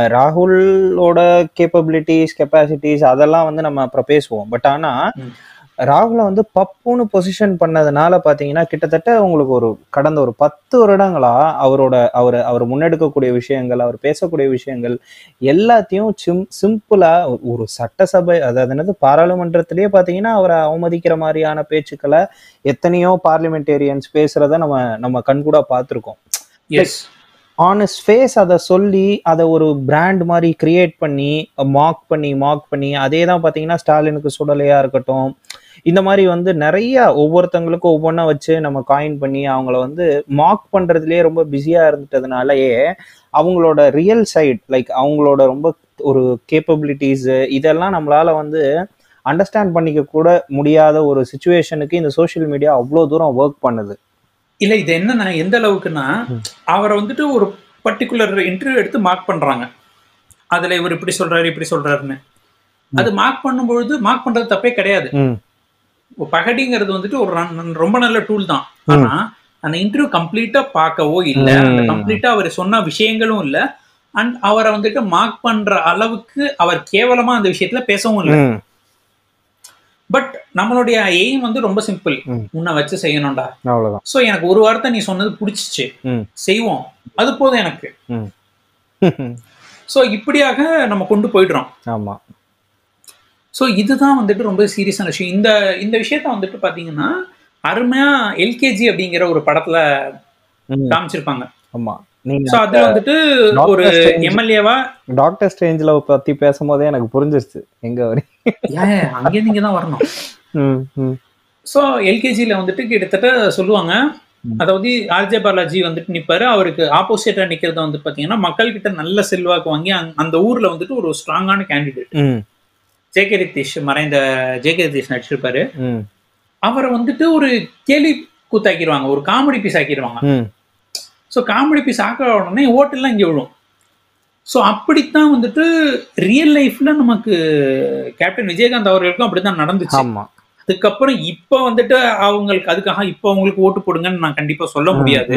[SPEAKER 2] ராகுலோட கேப்பபிலிட்டிஸ் கெப்பாசிட்டிஸ் அதெல்லாம் வந்து நம்ம அப்புறம் பேசுவோம். பட் ஆனா
[SPEAKER 1] ம்.
[SPEAKER 2] ராகுலை வந்து பப்புன்னு பொசிஷன் பண்ணதுனால பாத்தீங்கன்னா கிட்டத்தட்ட உங்களுக்கு ஒரு கடந்த ஒரு பத்து வருடங்களா அவரோட அவர் அவர் முன்னெடுக்கக்கூடிய விஷயங்கள் அவர் பேசக்கூடிய விஷயங்கள் எல்லாத்தையும் சிம் சிம்பிளா ஒரு சட்டசபை அதாவது என்னது பாராளுமன்றத்திலேயே பாத்தீங்கன்னா அவரை அவமதிக்கிற மாதிரியான பேச்சுக்களை எத்தனையோ பார்லிமெண்டேரியன்ஸ் பேசுறத நம்ம நம்ம கண்கூடா பார்த்துருக்கோம்
[SPEAKER 1] எஸ்
[SPEAKER 2] ஆன் இஸ் ஃபேஸ் அதை சொல்லி அதை ஒரு பிராண்ட் மாதிரி கிரியேட் பண்ணி மார்க் பண்ணி மார்க் பண்ணி அதே தான் பார்த்தீங்கன்னா ஸ்டாலினுக்கு சுடலையாக இருக்கட்டும். இந்த மாதிரி வந்து நிறைய ஒவ்வொருத்தங்களுக்கும் ஒவ்வொன்றா வச்சு நம்ம காயின் பண்ணி அவங்கள வந்து மார்க் பண்ணுறதுலேயே ரொம்ப பிஸியாக இருந்துட்டதுனாலயே அவங்களோட ரியல் சைட் லைக் அவங்களோட ரொம்ப ஒரு கேப்பபிலிட்டிஸு இதெல்லாம் நம்மளால வந்து அண்டர்ஸ்டாண்ட் பண்ணிக்க கூட முடியாத ஒரு சுச்சுவேஷனுக்கு இந்த சோஷியல் மீடியா அவ்வளோ தூரம் ஒர்க் பண்ணுது.
[SPEAKER 1] இல்ல இது என்னன்னா எந்த அளவுக்குன்னா. அவரை வந்துட்டு ஒரு பர்டிகுலர் இன்டர்வியூ எடுத்து மார்க் பண்றாங்க. அதுல இவர் இப்படி சொல்றாரு இப்படி சொல்றாருன்னு. அது மார்க் பண்ணும்பொழுது மார்க் பண்றது தப்பே கிடையாது. பகடிங்கிறது வந்துட்டு ஒரு ரொம்ப நல்ல டூல் தான். ஆனா அந்த இன்டர்வியூ கம்ப்ளீட்டா பார்க்கவோ இல்ல. கம்ப்ளீட்டா அவர் சொன்ன விஷயங்களும் இல்ல அண்ட் அவரை வந்துட்டு மார்க் பண்ற அளவுக்கு அவர் கேவலமா அந்த விஷயத்துல பேசவும் இல்லை. பட் நம்மளுடைய எய்ம் வந்து ரொம்ப சிம்பிள். உன்னை வச்சு செய்யணும்டா.
[SPEAKER 2] அவ்வளோதான்
[SPEAKER 1] சோ எனக்கு ஒரு வார்த்தை நீ சொன்னது பிடிச்சிச்சு. செய்வோம். அது போதும் எனக்கு. சோ இப்படியாக நம்ம கொண்டு போயிடுறோம்.
[SPEAKER 2] ஆமா.
[SPEAKER 1] சோ இதுதான் வந்துட்டு ரொம்ப சீரியஸான விஷயம். இந்த இந்த விஷயத்த வந்துட்டு பாத்தீங்கன்னா அருமையா எல்கேஜி அப்படிங்கிற ஒரு படத்துல காமிச்சிருப்பாங்க.
[SPEAKER 2] ஆமா.
[SPEAKER 1] வந்துட்டு ஒரு. எம்எல்ஏவா
[SPEAKER 2] டாக்டர் ஸ்ட்ரேஞ்சில் பத்தி பேசும்போதே எனக்கு புரிஞ்சிருச்சு. எங்க வரை
[SPEAKER 1] அங்கே நீங்க தான் வரணும். ஸோ எல்கேஜியில் வந்துட்டு கிட்டத்தட்ட சொல்லுவாங்க. அதாவது ஆர்ஜே பாலாஜி வந்துட்டு நிப்பாரு. அவருக்கு ஆப்போசிட்டா நிக்கிறது வந்து பாத்தீங்கன்னா மக்கள் கிட்ட நல்ல செல்வாக்கு வாங்கி அந்த- ஊர்ல வந்துட்டு ஒரு ஸ்ட்ராங்கான கேண்டிடேட் ஜே கே ரித்தீஷ் மறைந்த ஜே கே ரித்தீஷ் நடிச்சிருப்பாரு. அவரை வந்துட்டு ஒரு கேலி கூத்தாக்கிடுவாங்க. ஒரு காமெடி பீஸ் ஆக்கிடுவாங்க. ஸோ காமெடி பீஸ் ஆக்கிற உடனே ஓட்டெல்லாம் இங்கே விழும். ஸோ அப்படித்தான் வந்துட்டு ரியல் லைஃப்ல நமக்கு கேப்டன் விஜயகாந்த் அவர்களுக்கும் அப்படித்தான் நடந்துச்சு.
[SPEAKER 2] ஆமா.
[SPEAKER 1] அதுக்கப்புறம் இப்ப வந்துட்டு அவங்களுக்கு அதுக்காக இப்ப அவங்களுக்கு ஓட்டு போடுங்கன்னு நான் கண்டிப்பா சொல்ல முடியாது.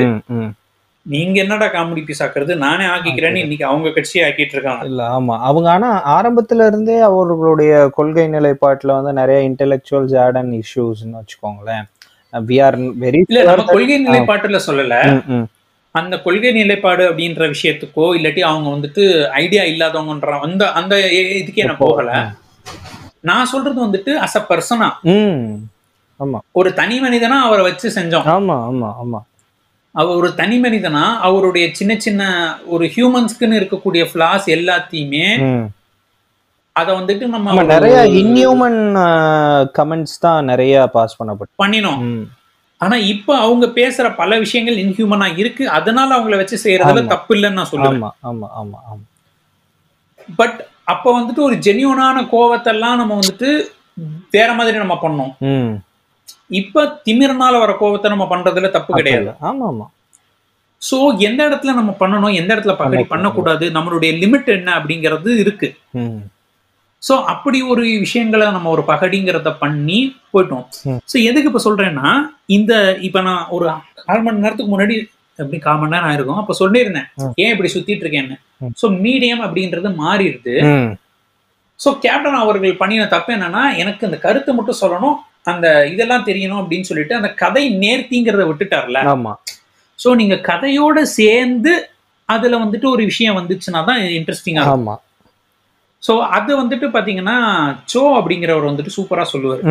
[SPEAKER 1] நீங்க என்னடா காமெடி பீஸ் ஆக்குறது? நானே ஆக்கிக்கிறேன்னு இன்னைக்கு அவங்க கட்சியை ஆக்கிட்டு இருக்காங்க.
[SPEAKER 2] இல்ல ஆமா. அவங்க ஆனா ஆரம்பத்துல இருந்தே அவர்களுடைய கொள்கை நிலைப்பாட்டுல வந்து நிறைய இன்டெலெக்சுவல்ஸ் ஆட் அண்ட் இஷ்யூஸ்னு வச்சுக்கோங்களேன் வி ஆர் வெரி
[SPEAKER 1] கொள்கை நிலைப்பாட்டுல சொல்லல. அந்த கொள்கை நிலைப்பாடு அப்படின்ற விஷயத்துக்கோ இல்லாட்டி அவங்க வந்துட்டு ஐடியா இல்லாதவங்கன்ற அந்த அந்த இதுக்கே நான் போகல. நான் சொல்றது வந்துட்டு அஸ் அ பர்சனா
[SPEAKER 2] ஆமா.
[SPEAKER 1] ஒரு தனி மனிதனா அவரை வச்சு செஞ்சோம்.
[SPEAKER 2] ஆமா ஆமா ஆமா.
[SPEAKER 1] அவர் ஒரு தனி மனிதனா அவருடைய சின்ன சின்ன ஒரு ஹியூமன்ஸ்க்குன்னு இருக்கக்கூடிய ஃபிளாஸ் எல்லாத்தையுமே அதை வந்துட்டு நம்ம
[SPEAKER 2] நிறைய இன்ஹியூமன் கமெண்ட்ஸ் தான் நிறைய பாஸ் பண்ணப்பட்டு
[SPEAKER 1] பண்ணினோம். ஆனா இப்ப அவங்க பேசுற பல விஷயங்கள் இன்ஹியூமனா இருக்கு. அதனால அவங்கள வச்சு செய்யறதுல. தப்பு இல்லைன்னு நான் சொல்லுவேன். பட் அப்ப வந்துட்டு ஒரு ஜெனியூனான கோவத்தெல்லாம் நம்ம வந்துட்டு வேற மாதிரி நம்ம பண்ணோம். இப்ப திமிரனால வர கோவத்தை நம்ம பண்றதுல தப்பு கிடையாது.
[SPEAKER 2] ஆமா ஆமா.
[SPEAKER 1] சோ எந்த இடத்துல நம்ம பண்ணணும்? எந்த இடத்துல பண்ணக்கூடாது. நம்மளுடைய லிமிட் என்ன அப்படிங்கிறது இருக்கு. சோ அப்படி ஒரு விஷயங்களை நம்ம ஒரு பகடிங்கிறத பண்ணி போயிட்டோம். சோ எதுக்கு இப்ப சொல்றேன்னா இந்த இப்ப நான் ஒரு கால் மணி நேரத்துக்கு முன்னாடி எப்படி கால் மணி நேரம் ஆயிருக்கும் அப்ப சொல்லியிருந்தேன். ஏன் இப்படி சுத்திட்டு இருக்கேன்னு. சோ மீடியம் அப்படின்றது மாறிடுது. சோ கேப்டன் அவர்கள் பண்ணின தப்பு என்னன்னா எனக்கு அந்த கருத்தை மட்டும் சொல்லணும் அந்த இதெல்லாம் தெரியணும் அப்படின்னு சொல்லிட்டு அந்த கதை நேர்த்திங்கிறத விட்டுட்டார்ல.
[SPEAKER 2] ஆமா.
[SPEAKER 1] சோ நீங்க கதையோட சேர்ந்து அதுல வந்துட்டு ஒரு விஷயம் வந்துச்சுன்னா தான் இன்ட்ரெஸ்டிங்கா
[SPEAKER 2] ஆமா.
[SPEAKER 1] சோ அது வந்துட்டு பாத்தீங்கன்னா சோ அப்படிங்கிறவர் வந்துட்டு சூப்பரா சொல்லுவார்.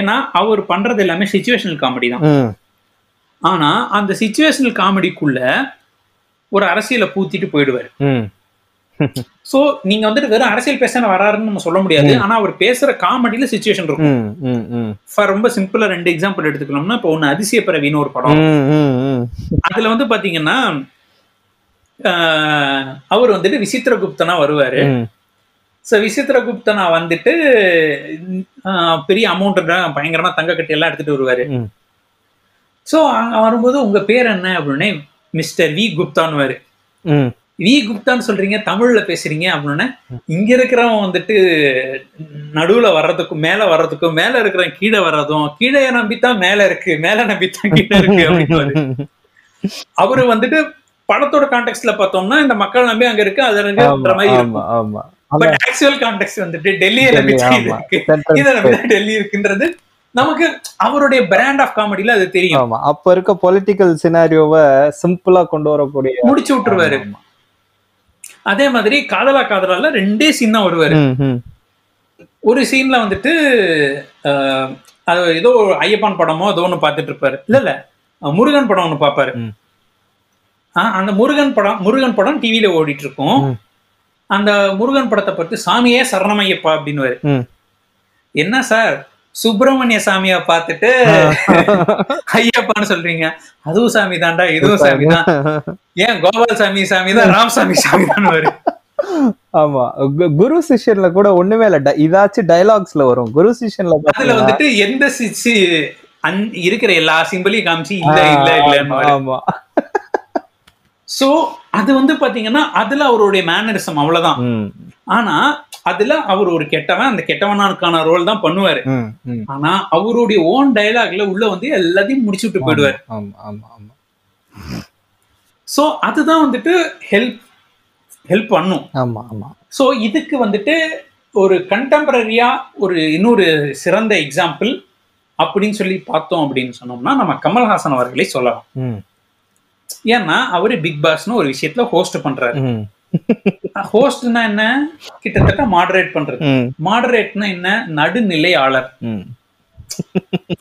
[SPEAKER 1] ஏன்னா அவர் பண்றது எல்லாமே சுச்சுவேஷனல் காமெடி தான். ஆனா அந்த சுச்சுவேஷனல் காமெடிக்குள்ள ஒரு அரசியலை பூத்திட்டு போயிடுவார். சோ நீங்க வந்துட்டு வெறும் அரசியல் பேச வராருன்னு நம்ம சொல்ல முடியாது. ஆனா அவர் பேசுற காமெடியில சுச்சுவேஷன் இருக்கும். For ரொம்ப சிம்பிளா ரெண்டு எக்ஸாம்பிள் எடுத்துக்கணும்னா இப்போ ஒன்னு அதிசய பிறவின்னு ஒரு படம். அதுல வந்து பாத்தீங்கன்னா அவர் வந்துட்டு விசித்திரகுப்தனா வருவாரு. ஸோ விசித்திரகுப்தனா வந்துட்டு ஆஹ், பெரிய அமௌண்ட் பயங்கரமா தங்க கட்டி எல்லாம் எடுத்துட்டு வருவாரு. ஸோ வரும்போது உங்க பேர் என்ன அப்படின்னு மிஸ்டர் வி குப்தான்னு
[SPEAKER 2] ம்.
[SPEAKER 1] வி குப்தான்னு சொல்றீங்க தமிழ்ல பேசுறீங்க அப்படின்னு இங்க இருக்கிறவன் வந்துட்டு நடுவுல வர்றதுக்கும் மேல வர்றதுக்கும் மேல இருக்கிறவன் கீழே வர்றதும் கீழே நம்பித்தான் மேல இருக்கு மேல நம்பித்தான் கீழே இருக்கு அப்படின்னு அவரு வந்துட்டு படத்தோட கான்டெக்ட்ல பார்த்தோம்னா இந்த மக்கள் நம்பி அங்க இருக்கு அது மாதிரி பட் ஆக்சுவல் கான்டெக்ட் வந்துட்டு டெல்லியை நம்பி தான் இது
[SPEAKER 2] ஆமா.
[SPEAKER 1] இருக்கு.
[SPEAKER 2] Central
[SPEAKER 1] இதை நம்பி தான் டெல்லி இருக்குன்றது நமக்கு அவருடைய பிராண்ட் ஆஃப் காமெடியில அது தெரியும்.
[SPEAKER 2] ஆமா. அப்ப இருக்க பொலிட்டிக்கல் சினாரியோவை சிம்பிளா கொண்டு வரக்கூடிய
[SPEAKER 1] முடிச்சு விட்டுருவாரு. அதே மாதிரி காதலா காதலால ரெண்டே சீன் தான் வருவாரு. ஒரு சீன்ல வந்துட்டு அது ஏதோ ஐயப்பான் படமோ ஏதோ ஒண்ணு பார்த்துட்டு இருப்பாரு. இல்ல இல்ல. முருகன் படம் ஒண்ணு. ஆஹ், அந்த முருகன் படம் முருகன் படம் டிவியில ஓடிட்டு இருக்கும். அந்த முருகன் படத்தை பத்தி சாமியே சரணமையப்பா அப்படின்னு. என்ன சார்? சுப்பிரமணிய சாமியா பார்த்துட்டு ஐயப்பான்னு சொல்றீங்க. அதுவும் சாமி தான்டா இதுவும் சாமி தான் ஏன் கோபால் சாமி சாமி தான் ராமசாமி சாமி தான் வரும்
[SPEAKER 2] ஆமா குரு சிஷ்யன்ல கூட ஒண்ணுமே இல்ல. இதாச்சும் டைலாக்ஸ்ல வரும். குரு சிஷ்யன்ல
[SPEAKER 1] அதுல வந்துட்டு எந்த சிச்சு இருக்கிற எல்லா சிம்பிளையும் காமிச்சு இல்ல இல்ல இல்லன்னு
[SPEAKER 2] ஆமா.
[SPEAKER 1] சோ அது வந்து பாத்தீங்கன்னா அதுல அவருடைய மேனரிசம் அவ்வளவுதான். ஆனா அதுல அவர் ஒரு கெட்டவன் அந்த கெட்டவனாருக்கான ரோல் தான் பண்ணுவாரு. ஆனா அவருடைய ஓன் டயலாக்ல உள்ள வந்து எல்லாத்தையும் முடிச்சு விட்டு போயிடுவாரு. சோ அதுதான் வந்துட்டு ஹெல்ப் ஹெல்ப் பண்ணும்.
[SPEAKER 2] ஆமா ஆமா.
[SPEAKER 1] சோ இதுக்கு வந்துட்டு ஒரு கண்டெம்பரரியா ஒரு இன்னொரு சிறந்த எக்ஸாம்பிள் அப்படின்னு சொல்லி பார்த்தோம் அப்படின்னு சொன்னோம்னா நம்ம கமல்ஹாசன் அவர்களை சொல்லலாம். ஏன்னா அவரு பிக் பாஸ்னு ஒரு விஷயத்துல ஹோஸ்ட் பண்றாரு. ஹோஸ்ட்னா என்ன? கிட்டத்தட்ட மாடரேட் பண்றது. மாடரேட்னா என்ன? நடுநிலையாளர்.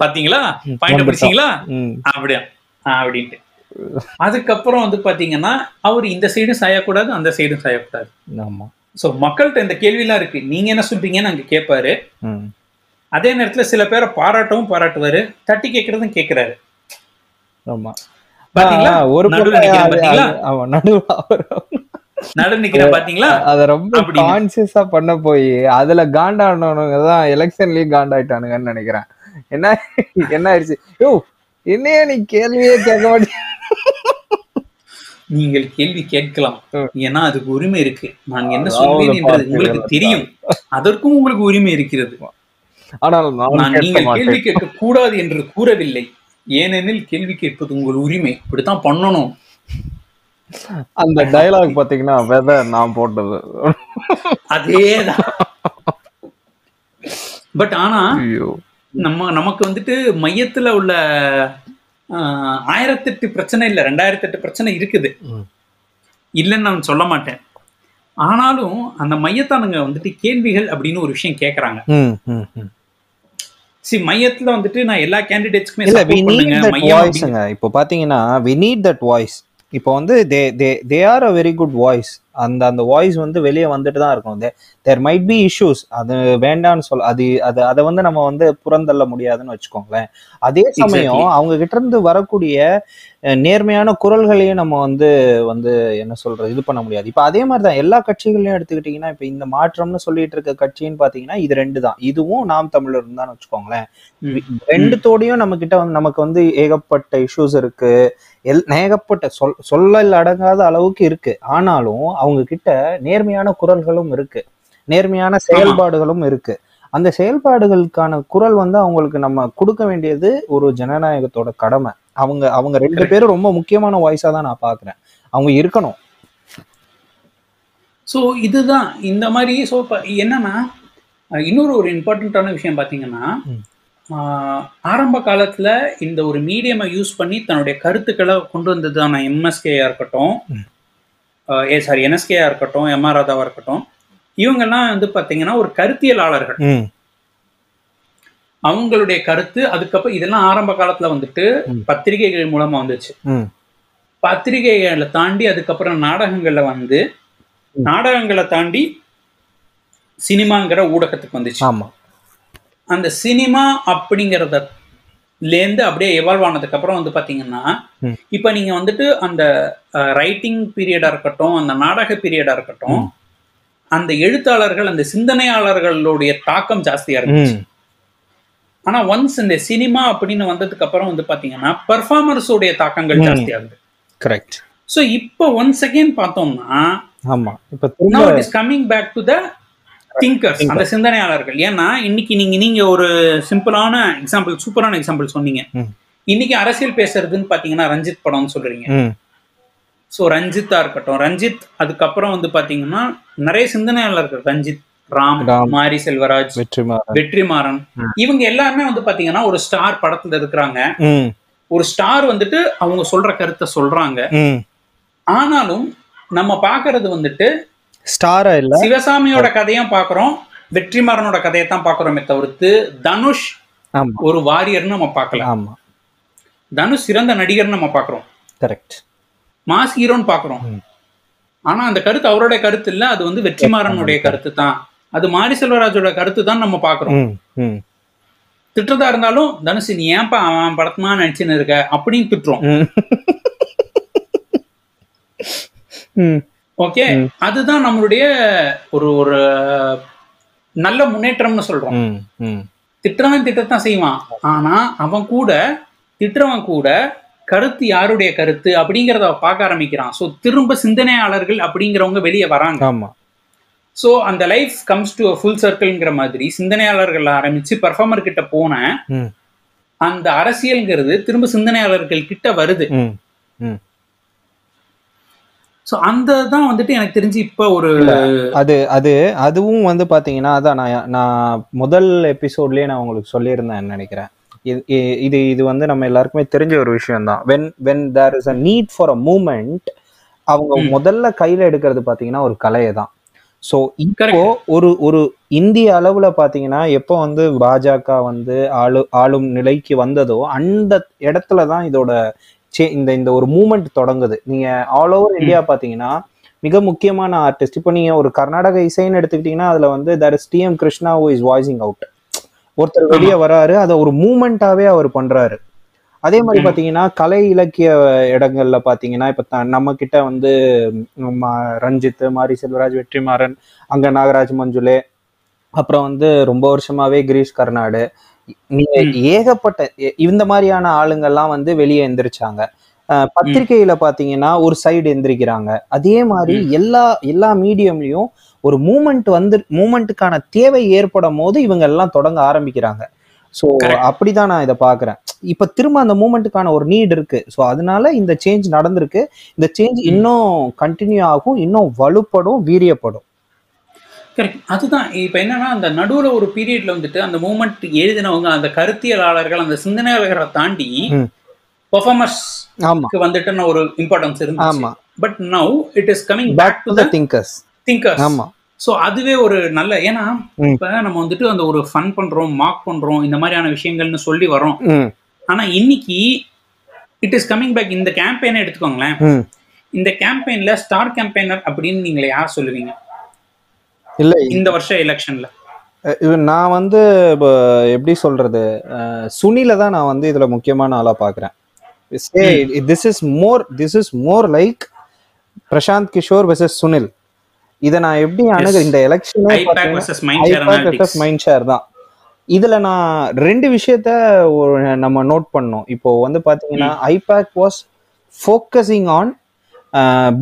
[SPEAKER 1] பாத்தீங்களா? பாயிண்ட் பிடிச்சீங்களா. அப்படியா. அப்படின்ட்டு. அதுக்கப்புறம் வந்து பாத்தீங்கன்னா அவர் இந்த சைடும் சாயக்கூடாது அந்த சைடும் சாயக்கூடாது.
[SPEAKER 2] ஆமா.
[SPEAKER 1] சோ மக்கள்கிட்ட இந்த கேள்விலாம் இருக்கு. நீங்க என்ன சொல்றீங்கன்னு அங்க கேட்பாரு. அதே நேரத்துல சில பேரை பாராட்டவும் பாராட்டுவாரு. தட்டி கேட்கறதும் கேட்கிறாரு
[SPEAKER 2] ஆமா.
[SPEAKER 1] பாத்தீங்களா?
[SPEAKER 2] ஒரு
[SPEAKER 1] நடுவுல நிக்கிறேன் பாத்தீங்களா?
[SPEAKER 2] ஆமா நடுவுல
[SPEAKER 1] நடு நிக்கிற பாத்தீங்களா?
[SPEAKER 2] அத ரொம்ப. கான்சியஸா பண்ண போய் அதுல காண்டானவனுங்க தான் எலெக்ஷன்லயும் காண்டாயிட்டானுங்கன்னு நினைக்கிறேன். என்ன என்ன ஆயிடுச்சு? யோ என்னைய நீ கேள்வியே கேட்க மாட்டேன்
[SPEAKER 1] நீங்கள் கேள்வி கேட்கலாம். ஏன்னா அதுக்கு உரிமை இருக்கு. நான் என்ன சொல்வேன் என்றது உங்களுக்கு தெரியும். அதற்கும் உங்களுக்கு உரிமை இருக்கிறது.
[SPEAKER 2] ஆனால்
[SPEAKER 1] நீங்கள் கேள்வி கேட்க கூடாது என்று கூறவில்லை. ஏனெனில் கேள்வி கேட்பது உங்கள் உரிமை. இப்படித்தான் பண்ணணும்.
[SPEAKER 2] அந்த டயலாக் பாத்தீங்கன்னா வெதர் நான் போட்டது.
[SPEAKER 1] அதேதான். பட் ஆனா
[SPEAKER 2] ஐயோ.
[SPEAKER 1] நம்ம நமக்கு வந்துட்டு மையத்துல உள்ள ஆஹ், ஆயிரத்தெட்டு பிரச்சனை இல்லை ரெண்டாயிரத்தெட்டு பிரச்சனை இருக்குது. இல்லைன்னு நான் சொல்ல மாட்டேன். ஆனாலும் அந்த மையத்தானுங்க வந்துட்டு கேள்விகள் அப்படின்னு ஒரு விஷயம் கேட்கறாங்க. சி மையத்துல வந்துட்டு நான் எல்லா கேண்டிடேட்ஸ்க்குமே
[SPEAKER 2] இல்ல வி நீட் தட் வாய்ஸ்ங்க இப்போ பாத்தீங்கன்னா வி நீட் தட் வாய்ஸ் இப்போ வந்து they they they are a very good voice அந்த அந்த வாய்ஸ் வந்து வெளியே வந்துட்டு தான் இருக்கும் தேர் மைட் பி இஷ்யூஸ் அது வேண்டாம்னு சொல்ல அது அது அதை வந்து நம்ம வந்து புறந்தள்ள முடியாதுன்னு வச்சுக்கோங்களேன். அதே சமயம். அவங்க கிட்ட இருந்து வரக்கூடிய நேர்மையான குரல்களையும் நம்ம வந்து வந்து என்ன சொல்றது இது பண்ண முடியாது. இப்போ அதே மாதிரி தான் எல்லா கட்சிகளையும் எடுத்துக்கிட்டிங்கன்னா இப்போ இந்த மாற்றம்னு சொல்லிட்டு இருக்க கட்சின்னு பாத்தீங்கன்னா இது ரெண்டு தான். இதுவும் நாம் தமிழர் தான் வச்சுக்கோங்களேன். ரெண்டுத்தோடையும் நம்ம கிட்ட வந்து நமக்கு வந்து ஏகப்பட்ட இஷ்யூஸ் இருக்கு. எல் ஏகப்பட்ட சொல் சொல்லல் அடங்காத அளவுக்கு இருக்கு. ஆனாலும் அவங்க கிட்ட நேர்மையான குரல்களும் இருக்கு. நேர்மையான செயல்பாடுகளும் இருக்கு. அந்த செயல்பாடுகளுக்கான குரல் வந்து அவங்களுக்கு நம்ம கொடுக்க வேண்டியது ஒரு ஜனநாயகத்தோட கடமை. அவங்க அவங்க ரெண்டு. பேரும் ரொம்ப முக்கியமான வாய்ஸா தான் நான் பாக்குறேன் அவங்க இருக்கணும்.
[SPEAKER 1] ஸோ இதுதான். இந்த மாதிரி ஸோ இப்போ என்னன்னா இன்னொரு ஒரு இம்பார்ட்டண்ட்டான விஷயம் பார்த்தீங்கன்னா ஆரம்ப காலத்துல இந்த ஒரு மீடியமை யூஸ் பண்ணி தன்னுடைய கருத்துக்களை கொண்டு வந்ததான எம்எஸ்கேயா இருக்கட்டும். ஏ சாரி என்எஸ்கேயா இருக்கட்டும் எம்ஆர் ராதாவா இருக்கட்டும் இவங்கெல்லாம் வந்து பார்த்தீங்கன்னா ஒரு கருத்தியலாளர்கள். அவங்களுடைய கருத்து அதுக்கப்புறம் இதெல்லாம் ஆரம்ப காலத்துல வந்துட்டு. பத்திரிகைகள் மூலமா வந்துச்சு. பத்திரிகைகளை தாண்டி அதுக்கப்புறம் நாடகங்கள்ல வந்து. நாடகங்களை தாண்டி சினிமாங்கிற ஊடகத்துக்கு வந்துச்சு.
[SPEAKER 2] ஆமா.
[SPEAKER 1] அந்த சினிமா அப்படிங்கிறத லேந்து அப்படியே எவால்வ் ஆனதுக்கு அப்புறம் வந்து பாத்தீங்கன்னா. இப்ப நீங்க வந்துட்டு அந்த ரைட்டிங் பீரியடா இருக்கட்டும் அந்த நாடக பீரியடா இருக்கட்டும். அந்த எழுத்தாளர்கள் அந்த சிந்தனையாளர்களுடைய தாக்கம் ஜாஸ்தியா இருந்துச்சு ஆனா ஒன்ஸ் இந்த சினிமா அப்படின்னு வந்ததுக்கு அப்புறம் வந்து பாத்தீங்கன்னா பெர்ஃபார்மர்ஸோடைய தாக்கங்கள். ஜாஸ்தியாகுது
[SPEAKER 2] கரெக்ட்
[SPEAKER 1] ஸோ இப்போ ஒன்ஸ் அகேன் பார்த்தோம்னா
[SPEAKER 2] ஆமா இப்ப
[SPEAKER 1] now
[SPEAKER 2] திரும்ப
[SPEAKER 1] it is
[SPEAKER 2] Thinker.
[SPEAKER 1] அந்த சிந்தனையாளர்கள். ஏன்னா இன்னைக்கு நீங்க நீங்க ஒரு சிம்பிளான எக்ஸாம்பிள் சூப்பரான எக்ஸாம்பிள் சொன்னீங்க. இன்னைக்கு அரசியல் பேசுறதுன்னு பாத்தீங்கன்னா ரஞ்சித் படம்னு சொல்றீங்க. ஸோ ரஞ்சித்தா இருக்கட்டும். ரஞ்சித் அதுக்கப்புறம் வந்து பாத்தீங்கன்னா நிறைய சிந்தனையாளர்கள். ரஞ்சித் ராம். மாரி செல்வராஜ்
[SPEAKER 2] வெற்றிமாறன்.
[SPEAKER 1] இவங்க எல்லாருமே வந்து பாத்தீங்கன்னா ஒரு ஸ்டார் படத்துல இருக்கிறாங்க. ஒரு ஸ்டார் வந்துட்டு அவங்க சொல்ற கருத்தை சொல்றாங்க. ஆனாலும் நம்ம பாக்குறது வந்துட்டு
[SPEAKER 2] ஸ்டாரா இல்ல?
[SPEAKER 1] சிவசாமியோட கதையும் பாக்குறோம். வெற்றிமாறனோட கதையை தான் பாக்குறோமே தவிர்த்து தனுஷ் ஒரு வாரியர்னு நம்ம பார்க்கல.
[SPEAKER 2] ஆமா.
[SPEAKER 1] தனுஷ் சிறந்த நடிகர்னு நம்ம பாக்குறோம்.
[SPEAKER 2] கரெக்ட்.
[SPEAKER 1] மாஸ் ஹீரோன்னு பாக்குறோம். ஆனா அந்த கருத்து அவரோட கருத்து இல்ல அது வந்து வெற்றிமாறனுடைய கருத்து தான். அது மாரி செல்வராஜோட கருத்து தான் நம்ம பாக்குறோம். திட்டுறதா இருந்தாலும் தனுஷ் நீ ஏன்பா அவன் படத்துமா நடிச்சுன்னு இருக்க? அப்படின்னு திட்டுறோம். ஓகே. அதுதான் நம்மளுடைய ஒரு ஒரு நல்ல முன்னேற்றம்னு சொல்றோம். திட்டுறவன் திட்டத்தான் செய்வான். ஆனா அவன் கூட திட்டுறவன் கூட கருத்து யாருடைய கருத்து அப்படிங்கிறத பார்க்க ஆரம்பிக்கிறான். ஸோ திரும்ப சிந்தனையாளர்கள் அப்படிங்கிறவங்க வெளியே வராங்க.
[SPEAKER 2] ஆமா.
[SPEAKER 1] ஸோ அந்த லைஃப் கம்ஸ் டு ஃபுல் சர்க்கிள்ங்கிற மாதிரி சிந்தனையாளர்கள் ஆரம்பிச்சு பெர்ஃபார்மர் கிட்ட போன அந்த அரசியல்ங்கிறது திரும்ப சிந்தனையாளர்கள் கிட்ட வருது. ஸோ அந்த தான் வந்துட்டு எனக்கு தெரிஞ்சு இப்போ ஒரு
[SPEAKER 2] அது அது அதுவும் வந்து பாத்தீங்கன்னா அதான் நான் நான் முதல் எபிசோட்லயே நான் உங்களுக்கு சொல்லியிருந்தேன் நினைக்கிறேன் இது- இது இது வந்து நம்ம எல்லாருக்குமே தெரிஞ்ச ஒரு விஷயம் தான் when when there is a need for a moment அவங்க. முதல்ல கையில எடுக்கிறது பாத்தீங்கன்னா ஒரு கலையை தான் ஸோ இப்போ. ஒரு ஒரு இந்திய அளவுல பாத்தீங்கன்னா எப்போ வந்து பாஜக வந்து ஆளு ஆளும் நிலைக்கு வந்ததோ அந்த இடத்துல தான் இதோட சே- இந்த இந்த ஒரு மூமெண்ட் தொடங்குது. நீங்க ஆல் ஓவர் இந்தியா பாத்தீங்கன்னா மிக முக்கியமான ஆர்டிஸ்ட் இப்போ நீங்க ஒரு கர்நாடக இசைன்னு எடுத்துக்கிட்டீங்கன்னா அதுல வந்து there is TM Krishna who is voicing out ஒருத்தர் வெளியே வராரு அதை ஒரு மூமெண்டாவே அவர் பண்றாரு. அதே மாதிரி. பாத்தீங்கன்னா கலை இலக்கிய இடங்கள்ல பாத்தீங்கன்னா இப்ப நம்ம கிட்ட வந்து ரஞ்சித் மாரி செல்வராஜ் வெற்றிமாறன் அங்க நாகராஜ் மஞ்சுளே அப்புறம் வந்து ரொம்ப வருஷமாவே கிரீஷ் கர்நாடு நீங்க. ஏகப்பட்ட இந்த மாதிரியான ஆளுங்கெல்லாம் வந்து வெளியே எந்திரிச்சாங்க. அஹ், பத்திரிக்கையில பாத்தீங்கன்னா ஒரு சைடு எந்திரிக்கிறாங்க. அதே மாதிரி எல்லா எல்லா மீடியம்லயும் ஒரு மூமெண்ட் வந்து மூமெண்ட்டுக்கான தேவை ஏற்படும் போது இவங்க எல்லாம் தொடங்க ஆரம்பிக்கிறாங்க. So
[SPEAKER 1] Correct.
[SPEAKER 2] அப்படிதான் நான் இதை பாக்குறேன். இப்ப திரும்ப அந்த மூமெண்ட்டுக்கான ஒரு நீட் இருக்கு. ஸோ அதனால இந்த சேஞ்ச் நடந்திருக்கு. இந்த சேஞ்ச். இன்னும் கண்டினியூ ஆகும் இன்னும் வலுப்படும் வீரியப்படும்.
[SPEAKER 1] கரெக்ட் அதுதான். இப்போ என்னன்னா அந்த நடுவுல ஒரு பீரியட்ல வந்துட்டு அந்த மூமெண்ட் எழுதினவங்க அந்த கருத்தியலாளர்கள் அந்த சிந்தனையாளர்களை தாண்டி. பெர்ஃபார்மர்ஸ்க்கு வந்துட்டு ஒரு இம்பார்ட்டன்ஸ் இருந்துச்சு.
[SPEAKER 2] ஆமா.
[SPEAKER 1] But now it is coming back to the
[SPEAKER 2] thinkers
[SPEAKER 1] thinkers
[SPEAKER 2] ஆமா.
[SPEAKER 1] ஸோ அதுவே ஒரு நல்ல ஏன்னா. இப்ப நம்ம வந்துட்டு அந்த ஒரு ஃபன் பண்றோம் மார்க் பண்றோம் இந்த மாதிரியான விஷயங்கள்னு சொல்லி வரோம் ஆனா இன்னைக்கு இட் இஸ் கமிங் பேக் இந்த கேம்பெயினை எடுத்துக்கோங்களேன். இந்த கேம்பெயின்ல ஸ்டார் கேம்பெயினர் அப்படின்னு நீங்க யார் சொல்லுவீங்க?
[SPEAKER 2] இல்ல
[SPEAKER 1] இந்த வருஷம் எலெக்ஷன்ல
[SPEAKER 2] நான் வந்து இப்போ எப்படி சொல்றது? சுனில தான் நான் வந்து இதுல முக்கியமான ஆளா பாக்குறேன். This is more this is more like Prashant Kishor versus Sunil. இதை நான் எப்படி அணுகு இந்த எலெக்ஷனே
[SPEAKER 1] மைண்ட் ஷேர்
[SPEAKER 2] தான். இதுல நான் ரெண்டு விஷயத்த நம்ம நோட் பண்ணோம். இப்போ வந்து பாத்தீங்கன்னா IPAC was focusing on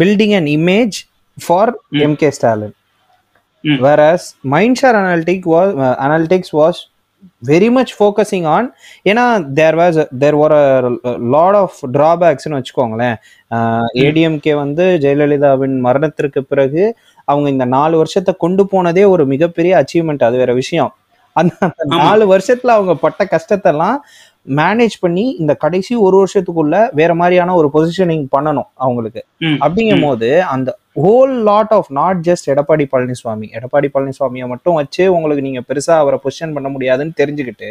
[SPEAKER 2] building an image for MK Stalin Whereas mindshare analytic was uh, analytics was very much focusing on ஏன்னா there was a, there were a lot of drawbacks னு வச்சுக்கோங்களேன். ஏடிஎம்கே வந்து ஜெயலலிதாவின் மரணத்திற்கு பிறகு அவங்க இந்த நாலு வருஷத்தை கொண்டு போனதே ஒரு மிகப்பெரிய அச்சீவ்மெண்ட் அது வேற விஷயம். அந்த. நாலு வருஷத்துல அவங்க பட்ட கஷ்டத்தெல்லாம் மேனேஜ் பண்ணி இந்த கடைசி ஒரு வருஷத்துக்குள்ள வேற மாதிரியான ஒரு பொசிஷனிங் பண்ணணும் அவங்களுக்கு.
[SPEAKER 1] ம்.
[SPEAKER 2] அப்படிங்கும் போது அந்த whole lot of not just Edappadi Palaniswami. Edappadi பழனிசாமியை மட்டும் வச்சு உங்களுக்கு நீங்க பெருசா அவரை பொசிஷன் பண்ண முடியாதுன்னு தெரிஞ்சுக்கிட்டு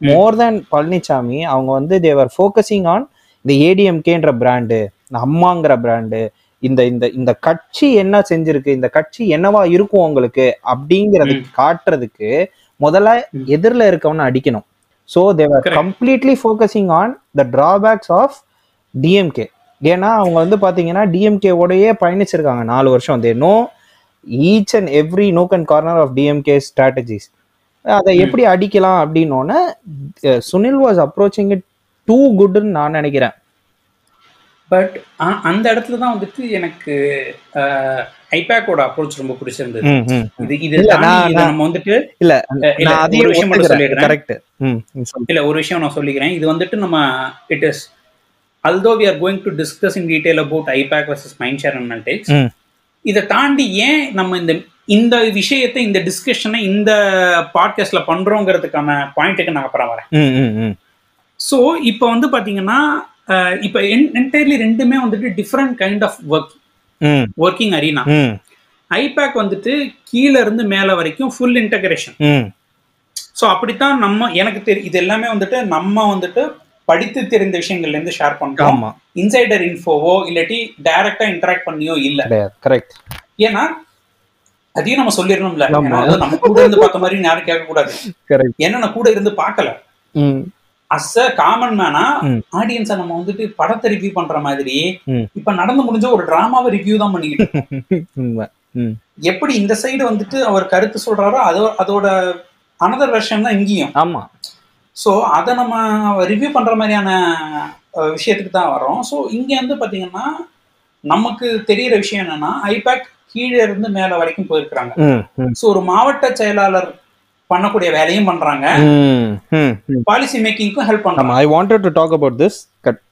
[SPEAKER 2] மோர் தேன் பழனிசாமி அவங்க வந்து தேவர் ஃபோக்கஸிங் ஆன் இந்த ஏடிஎம்கேன்ற பிராண்டு இந்த அம்மாங்கிற பிராண்டு இந்த இந்த இந்த கட்சி என்ன செஞ்சிருக்கு இந்த கட்சி என்னவா இருக்கும் உங்களுக்கு அப்படிங்கறது காட்டுறதுக்கு முதல்ல. எதிரில் இருக்கவனை அடிக்கணும். So they were. Completely focusing on the drawbacks of DMK ஏன்னா அவங்க வந்து பாத்தீங்கன்னா டிஎம்கே ஓடயே பயணிச்சிருக்காங்க. நாலு வருஷம் they know each and every nook and corner of DMK strategies அதை. எப்படி அடிக்கலாம் அப்படின்னோடனே Sunil was approaching it too குட்னு நான் நினைக்கிறேன்.
[SPEAKER 1] பட் அந்த இடத்துல தான் வந்துட்டு எனக்கு ஐபேக்கோட அப்ரோச் ரொம்ப பிடிச்சிருந்தது. இது இது நம்ம வந்துட்டு
[SPEAKER 2] இல்ல
[SPEAKER 1] இல்ல, ஒரு விஷயம் மட்டும் சொல்லிடுறேன். இல்ல ஒரு விஷயம் நான் சொல்லிக்கிறேன். இது வந்துட்டு நம்ம it is although we are going to discuss in detail about IPAC versus Mindshare Analytics இதை தாண்டி ஏன் நம்ம இந்த இந்த விஷயத்தை இந்த டிஸ்கஷனை இந்த பாட்காஸ்ட்ல பண்றோங்கிறதுக்கான பாயிண்ட்டுக்கு நான் அப்புறம் வரேன். ஸோ இப்போ வந்து பாத்தீங்கன்னா இப்போ என்டையர்லி ரெண்டுமே வந்துட்டு different kind of work working arena IPAC வந்துட்டு கீழே இருந்து மேலே வரைக்கும் ஃபுல் இன்டகிரேஷன் ஸோ அப்படித்தான் நம்ம எனக்கு தெரி இது எல்லாமே வந்துட்டு நம்ம வந்துட்டு படித்து தெரிந்த விஷயங்கள்ல இருந்து ஷேர் பண்றோம்.
[SPEAKER 2] ஆமா.
[SPEAKER 1] இன்சைடர் இன்ஃபோவோ இல்லாட்டி டைரக்டா இன்டராக்ட் பண்ணியோ இல்ல.
[SPEAKER 2] கரெக்ட்
[SPEAKER 1] ஏன்னா அதையும் நம்ம சொல்லிடணும்ல. நம்ம கூட இருந்து பார்த்த மாதிரி யாரும் கேட்க கூடாது ஏன்னா நான் கூட இருந்து பார்க்கல. அஸ் அ காமன் மேனா. ஆடியன்ஸை நம்ம வந்துட்டு படத்தை ரிவ்யூ பண்ற மாதிரி. இப்ப நடந்து முடிஞ்ச ஒரு டிராமாவை ரிவ்யூ தான் பண்ணிக்கிட்டு எப்படி இந்த சைடு வந்துட்டு அவர் கருத்து சொல்றாரோ அதோ அதோட அனதர் வெர்ஷன் தான் இங்கேயும்.
[SPEAKER 2] ஆமா.
[SPEAKER 1] ஸோ அதை நம்ம ரிவ்யூ பண்ற மாதிரியான விஷயத்துக்கு தான் வரோம் ஸோ இங்க வந்து பாத்தீங்கன்னா நமக்கு தெரியற விஷயம் என்னன்னா ஐபேக் கீழே இருந்து மேல வரைக்கும் போயிருக்கிறாங்க. ஸோ ஒரு மாவட்ட செயலாளர் பண்ணக்கூடிய வேலையும் பண்றாங்க. பாலிசி மேக்கிங்க்கும் ஹெல்ப் பண்றாங்க.
[SPEAKER 2] I wanted to talk about this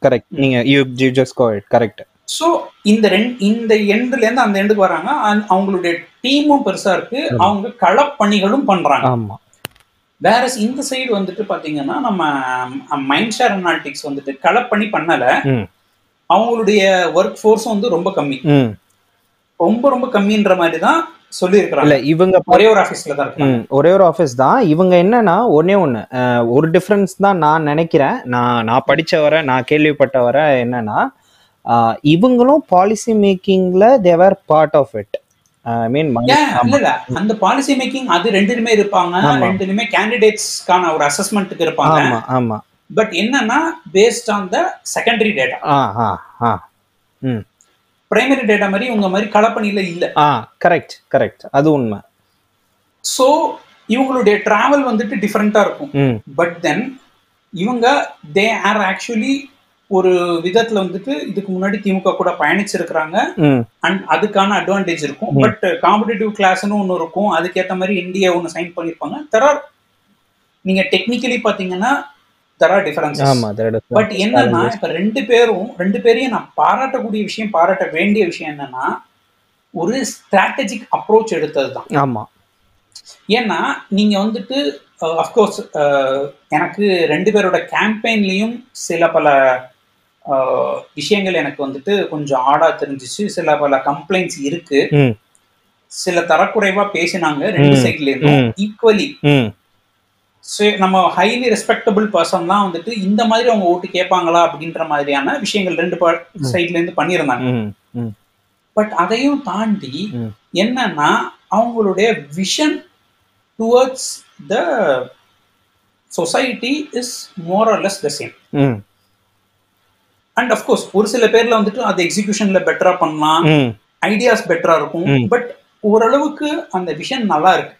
[SPEAKER 2] correct நீங்க you you just go it correct
[SPEAKER 1] so இந்த ரெண்டு இந்த எண்டுல இருந்து அந்த எண்டுக்கு வராங்க அவங்களுடைய டீமும் பெருசா இருக்கு. அவங்க களப்பணிகளும் பண்றாங்க.
[SPEAKER 2] ஆமா.
[SPEAKER 1] வேற இந்த சைடு வந்துட்டு பாத்தீங்கன்னா நம்ம மைண்ட் ஷேர் அனாலிட்டிக்ஸ் வந்துட்டு களப்பணி பண்ணல.
[SPEAKER 2] ம்.
[SPEAKER 1] அவங்களுடைய ஒர்க் ஃபோர்ஸும் வந்து ரொம்ப கம்மி.
[SPEAKER 2] ம்.
[SPEAKER 1] ரொம்ப ரொம்ப கம்மின்ற மாதிரி தான் சொல்லியிருக்கிறாங்க.
[SPEAKER 2] இவங்க
[SPEAKER 1] ஒரே ஒரு ஆஃபீஸ்ல தான்
[SPEAKER 2] ஒரே ஒரு ஆஃபீஸ் தான். இவங்க என்னன்னா ஒன்னே ஒன்று ஒரு டிஃப்ரென்ஸ் தான் நான் நினைக்கிறேன். நான் நான் வர நான் கேள்விப்பட்ட வர என்னன்னா இவங்களும் policy மேக்கிங்ல they were part of it I mean
[SPEAKER 1] ஏன் இல்ல இல்ல. அந்த பாலிசி மேக்கிங் அது ரெண்டுலுமே இருப்பாங்க. ரெண்டுலுமே கேண்டிடேட்ஸ்க்கான ஒரு அசஸ்மெண்ட்டுக்கு இருப்பாங்க.
[SPEAKER 2] ஆமா ஆமா.
[SPEAKER 1] பட் என்னன்னா based on the secondary data primary data மாதிரி உங்க மாதிரி களப்பணியில இல்ல.
[SPEAKER 2] ஆ கரெக்ட் கரெக்ட் அது உண்மை.
[SPEAKER 1] சோ இவங்களுடைய டிராவல் வந்துட்டு டிஃப்ரெண்டா இருக்கும். பட் தென் இவங்க தே ஆர் ஆக்சுவலி ஒரு விதத்துல வந்துட்டு இதுக்கு முன்னாடி திமுக கூட பயணிச்சிருக்கிறாங்க. அண்ட் அதுக்கான அட்வான்டேஜ் இருக்கும். பட் காம்படிட்டிவ் கிளாஸ்னு ஒன்று இருக்கும். அதுக்கேற்ற மாதிரி இந்தியா ஒன்று சைன் பண்ணியிருப்பாங்க தெர் ஆர் நீங்க டெக்னிக்கலி பாத்தீங்கன்னா தெர் ஆர்
[SPEAKER 2] is-
[SPEAKER 1] பட் என்னன்னா இப்ப ரெண்டு பேரும் ரெண்டு பேரையும் நான் பாராட்டக்கூடிய விஷயம் பாராட்ட வேண்டிய விஷயம் என்னன்னா ஒரு ஸ்ட்ராட்டஜிக் அப்ரோச் எடுத்தது தான்
[SPEAKER 2] ஆமா.
[SPEAKER 1] ஏன்னா நீங்க வந்துட்டு அஃப்கோர்ஸ் எனக்கு ரெண்டு பேரோட கேம்பெயின்லயும் சில பல விஷயங்கள் எனக்கு வந்துட்டு கொஞ்சம் ஆடா தெரிஞ்சிச்சு. சில பல கம்ப்ளைண்ட்ஸ் இருக்கு. சில தரக்குறைவா பேசினாங்க. ரெண்டு. சைட்ல இருந்தும். ஈக்குவலி நம்ம ஹைலி ரெஸ்பெக்டபிள் பர்சன் தான் வந்துட்டு இந்த மாதிரி அவங்க ஓட்டு கேட்பாங்களா அப்படின்ற மாதிரியான விஷயங்கள் ரெண்டு சைட்ல இருந்து பண்ணியிருந்தாங்க. பட் அதையும் தாண்டி. என்னன்னா அவங்களுடைய vision towards the society is more less the same and of course ஒரு சில பேர்ல வந்துட்டு அது எக்ஸிகியூஷன்ல பெட்டரா பண்ணலாம். ஐடியாஸ் பெட்டரா இருக்கும். பட் ஓரளவுக்கு அந்த விஷன் நல்லா இருக்கு.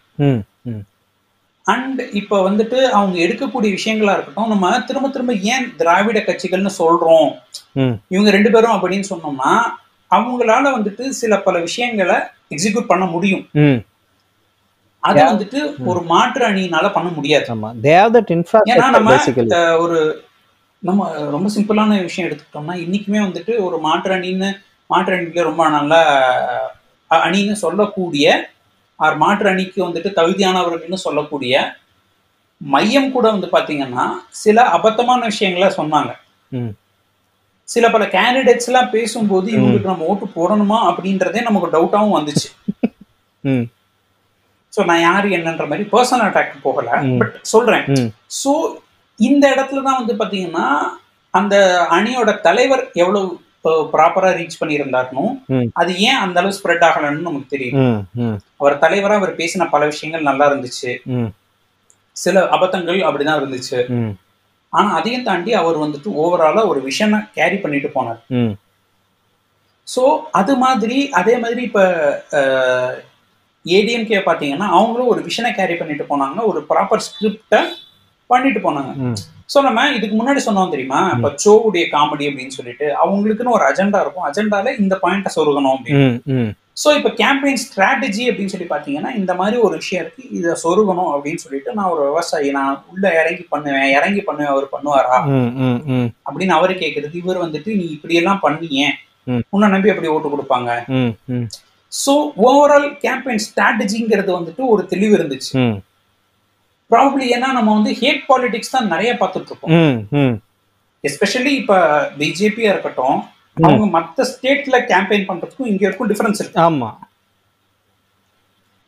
[SPEAKER 1] அண்ட் இப்போ வந்துட்டு அவங்க எடுக்கக்கூடிய விஷயங்களா இருக்கட்டும் நம்ம திரும்ப திரும்ப ஏன் திராவிட கட்சிகள்னு சொல்றோம்? இவங்க ரெண்டு பேரும் அப்படின்னு சொன்னோம்னா அவங்களால வந்துட்டு சில பல விஷயங்களை எக்ஸிக்யூட் பண்ண முடியும். அது வந்துட்டு ஒரு மாற்று அணியினால பண்ண முடியாது. ஏன்னா நம்ம ஒரு நம்ம ரொம்ப சிம்பிளான விஷயம் எடுத்துக்கிட்டோம்னா இன்னைக்குமே வந்துட்டு ஒரு மாற்று அணின்னு மாற்று அணிக்கு ரொம்ப நல்ல அணின்னு சொல்லக்கூடிய ஆர் மாற்று அணிக்கு வந்துட்டு தகுதியானவர்கள்னு சொல்லக்கூடிய மையம் கூட வந்து பாத்தீங்கன்னா சில அபத்தமான விஷயங்களை சொன்னாங்க. சில பல கேண்டிடேட்ஸ் எல்லாம் பேசும்போது இவங்களுக்கு நம்ம ஓட்டு போடணுமா அப்படின்றதே நமக்கு டவுட்டாவும் வந்துச்சு. ஸோ நான் யாரு என்னன்ற மாதிரி பர்சனல் அட்டாக் போகல. பட் சொல்றேன். ஸோ இந்த இடத்துல தான் வந்து பாத்தீங்கன்னா அந்த அணியோட தலைவர் எவ்வளவு ப்ராப்பரா ரீச் பண்ணியிருந்தாருனும். அது ஏன் அந்த அளவு ஸ்ப்ரெட் ஆகலன்னு நமக்கு தெரியும் அவர் தலைவரா அவர் பேசின பல விஷயங்கள் நல்லா இருந்துச்சு. சில அபத்தங்கள் அப்படிதான் இருந்துச்சு. ஆனா அதையும் தாண்டி அவர் வந்துட்டு ஓவராலா ஒரு விஷனை கேரி பண்ணிட்டு போனார். ஸோ அது மாதிரி அதே மாதிரி இப்போ ஏடிஎம்கே பார்த்தீங்கன்னா அவங்களும் ஒரு விஷனை கேரி பண்ணிட்டு போனாங்க. ஒரு ப்ராப்பர் ஸ்கிரிப்டை பண்ணிட்டு போனாங்க. ஸோ நம்ம இதுக்கு முன்னாடி சொன்னோம் தெரியுமா? இப்போ சோவுடைய காமெடி அப்படின்னு சொல்லிட்டு அவங்களுக்குன்னு ஒரு அஜெண்டா இருக்கும். அஜெண்டால இந்த பாயிண்ட்டை சொருகணும் அப்படின்னு. ஸோ இப்போ கேம்பெயின் ஸ்ட்ராட்டஜி அப்படின்னு சொல்லி பார்த்தீங்கன்னா இந்த மாதிரி ஒரு விஷயம் இருக்கு. இதை சொருகணும் அப்படின்னு சொல்லிட்டு நான் ஒரு விவசாயி நான் உள்ள இறங்கி பண்ணுவேன் இறங்கி பண்ணுவேன் அவர் பண்ணுவாரா? அப்படின்னு அவரு கேட்கறது இவர் வந்துட்டு நீ இப்படியெல்லாம் பண்ணிய
[SPEAKER 2] ம்.
[SPEAKER 1] உன்னை நம்பி எப்படி ஓட்டு கொடுப்பாங்க? ஸோ ஓவரால் கேம்பெயின் ஸ்ட்ராட்டஜிங்கிறது வந்துட்டு ஒரு தெளிவு இருந்துச்சு. ப்ராபப்ளி ஏன்னா நம்ம வந்து ஹேட் பாலிடிக்ஸ் தான் நிறைய பார்த்துட்டு இருக்கோம் எஸ்பெஷலி இப்ப பிஜேபியா இருக்கட்டும் அவங்க மத்த ஸ்டேட்ல கேம்பெயின் பண்றதுக்கும் இங்க இருக்கும் டிஃபரன்ஸ் இருக்கு.
[SPEAKER 2] ஆமா.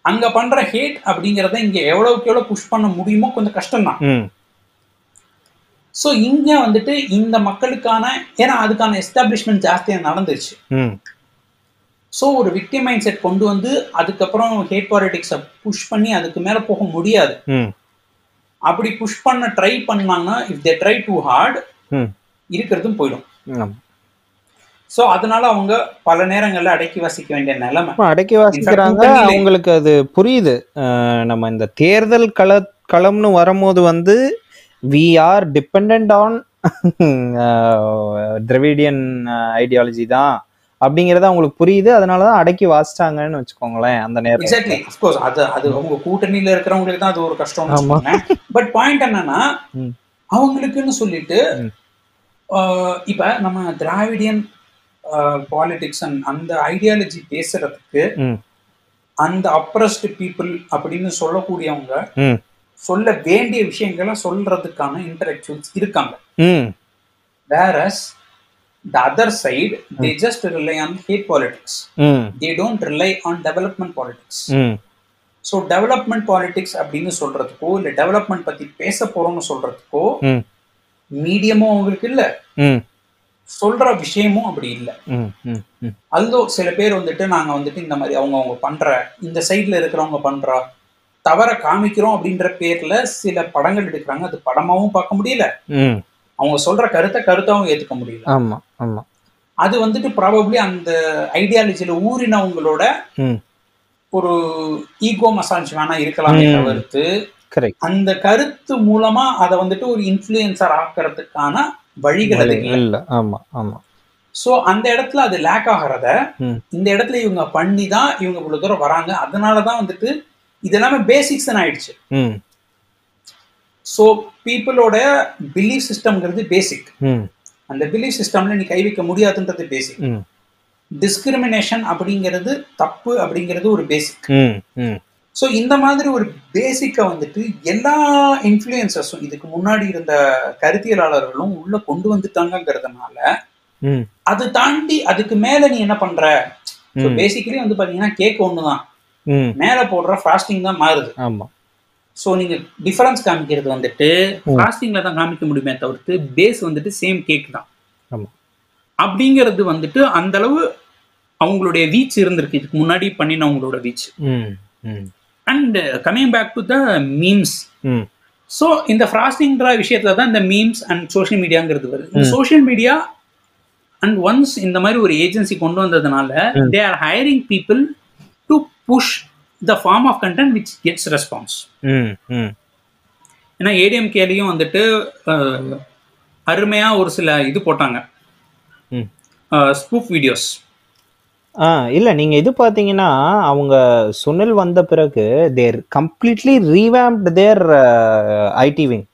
[SPEAKER 1] அங்க பண்ற ஹேட் அப்படிங்கறத இங்க எவ்வளவுக்கு எவ்வளவு புஷ் பண்ண முடியுமோ கொஞ்சம் கஷ்டம் தான் ஸோ இங்க வந்துட்டு இந்த மக்களுக்கான ஏன்னா அதுக்கான எஸ்டாப்ளிஷ்மெண்ட் ஜாஸ்தியா நடந்துருச்சு.
[SPEAKER 2] ம்.
[SPEAKER 1] ஸோ ஒரு விக்டிம் மைண்ட் செட் கொண்டு வந்து அதுக்கப்புறம் ஹேட் பாலிடிக்ஸை புஷ் பண்ணி அதுக்கு மேல போக முடியாது. அப்படி புஷ் பண்ண ட்ரை பண்ணாங்கன்னா if they try too hard இருக்கிறதும் போயிடும். ஸோ அதனால அவங்க பல நேரங்கள்ல அடக்கி வாசிக்க வேண்டிய நிலைமை.
[SPEAKER 2] அடக்கி வாசிக்கிறாங்க. அவங்களுக்கு அது புரியுது. நம்ம இந்த தேர்தல் கள களம்னு வரும்போது வந்து we are depend on Dravidian ideology தான். அப்படிங்கறது அவங்களுக்கு புரியுது. அதனால தான் அடக்கி வாசிச்சாங்கன்னு வச்சுக்கோங்களேன் அந்த நேரம்
[SPEAKER 1] எக்ஸாக்ட்லி அஃப்கோர்ஸ் அது அது அவங்க கூட்டணியில இருக்கிறவங்களுக்கு தான் அது ஒரு. வச்சுக்கோங்க பட் பாயிண்ட் என்னன்னா. அவங்களுக்குன்னு சொல்லிட்டு இப்ப நம்ம திராவிடியன் பாலிடிக்ஸ் அந்த ஐடியாலஜி பேசுறதுக்கு அந்த அப்ரஸ்ட் பீப்புள் அப்படின்னு சொல்லக்கூடியவங்க சொல்ல வேண்டிய விஷயங்களை சொல்றதுக்கான இன்டலெக்சுவல்ஸ் இருக்காங்க.
[SPEAKER 2] ம்.
[SPEAKER 1] Whereas the other side they just rely on hate politics
[SPEAKER 2] hmm
[SPEAKER 1] they don't rely on development politics
[SPEAKER 2] hmm
[SPEAKER 1] so development politics அப்படின்னு சொல்றதுக்கோ இல்லை டெவலப்மெண்ட் பத்தி பேச போறோம்னு சொல்றதுக்கோ மீடியமும் அவங்களுக்கு இல்ல.
[SPEAKER 2] ம்
[SPEAKER 1] சொல்ற விஷயமும் அப்படி இல்லை. Although சில பேர் வந்துட்டு நாங்க வந்துட்டு இந்த மாதிரி அவங்க அவங்க பண்ற இந்த சைட்ல இருக்கிறவங்க பண்றா தவற காமிக்கிறோம் அப்படின்ற பேர்ல சில படங்கள் எடுக்கிறாங்க. அது படமாவும் பார்க்க முடியல. அவங்க சொல்ற கருத்தை கருத்தாவும் ஏத்துக்க முடியல.
[SPEAKER 2] ஆமா ஆமா.
[SPEAKER 1] அது வந்துட்டு ப்ராபப்ளி அந்த ஐடியாலஜில ஊறினவங்களோட ஒரு ஈகோ மசாஜ் வேணா இருக்கலாமே. தவிர்த்து அந்த கருத்து மூலமா அதை வந்துட்டு ஒரு இன்ஃப்ளூயன்சர் ஆக்கிறதுக்கான வழிகள் அது இல்லை.
[SPEAKER 2] ஆமா ஆமா.
[SPEAKER 1] ஸோ அந்த இடத்துல அது லேக் ஆகிறத. இந்த இடத்துல இவங்க பண்ணி தான் இவங்க இவ்வளவு தூரம் வராங்க. அதனால தான் வந்துட்டு இது எல்லாமே பேசிக்ஸ் ஆயிடுச்சு. ஸோ பீப்புளோட பிலீஃப் சிஸ்டம்ங்கிறது பேசிக் அந்த பிலீஃப் சிஸ்டம்ல நீ கை வைக்க முடியாதுன்றது பேசிக் டிஸ்கிரிமினேஷன் அப்படிங்கிறது தப்பு அப்படிங்கிறது ஒரு பேசிக் ஸோ இந்த மாதிரி ஒரு பேசிக்கை வந்துட்டு எல்லா இன்ஃப்ளூயன்சஸும் இதுக்கு முன்னாடி இருந்த கருத்தியலாளர்களும் உள்ள கொண்டு வந்துட்டாங்கங்கிறதுனால
[SPEAKER 2] ம்.
[SPEAKER 1] அது தாண்டி அதுக்கு மேல நீ என்ன பண்ற. பேசிக்கலி வந்து பாத்தீங்கன்னா கேக் ஒண்ணுதான். மேல போடுற ஃபாஸ்டிங் தான் மாறுது.
[SPEAKER 2] ஆமா.
[SPEAKER 1] ஸோ நீங்க டிஃபரன்ஸ் காமிக்கிறது வந்துட்டு ஃபாஸ்டிங்ல தான் காமிக்க முடியுமே தவிர்த்து பேஸ் வந்துட்டு சேம் கேக் தான். அப்படிங்கிறது வந்துட்டு அந்த அளவு அவங்களுடைய வீச் இருந்திருக்கு. இதுக்கு முன்னாடி பண்ணினவங்களோட which and coming back to the memes so இந்த ஃப்ராஸ்டிங்ன்ற விஷயத்துல தான் இந்த மீம்ஸ் அண்ட் சோஷியல் மீடியாங்கிறது வருது. இந்த சோஷியல் மீடியா அண்ட் ஒன்ஸ் இந்த மாதிரி ஒரு ஏஜென்சி கொண்டு வந்ததுனால they are hiring people to push the form of content which gets response ஏன்னா ஏடிஎம்கேலையும் வந்துட்டு அஹ், அருமையா ஒரு சில இது போட்டாங்க. ஸ்பூப் வீடியோஸ்
[SPEAKER 2] ஆ இல்ல நீங்க இது பாத்தீங்கன்னா அவங்க சுனில் வந்த பிறகு their completely revamped their IT wing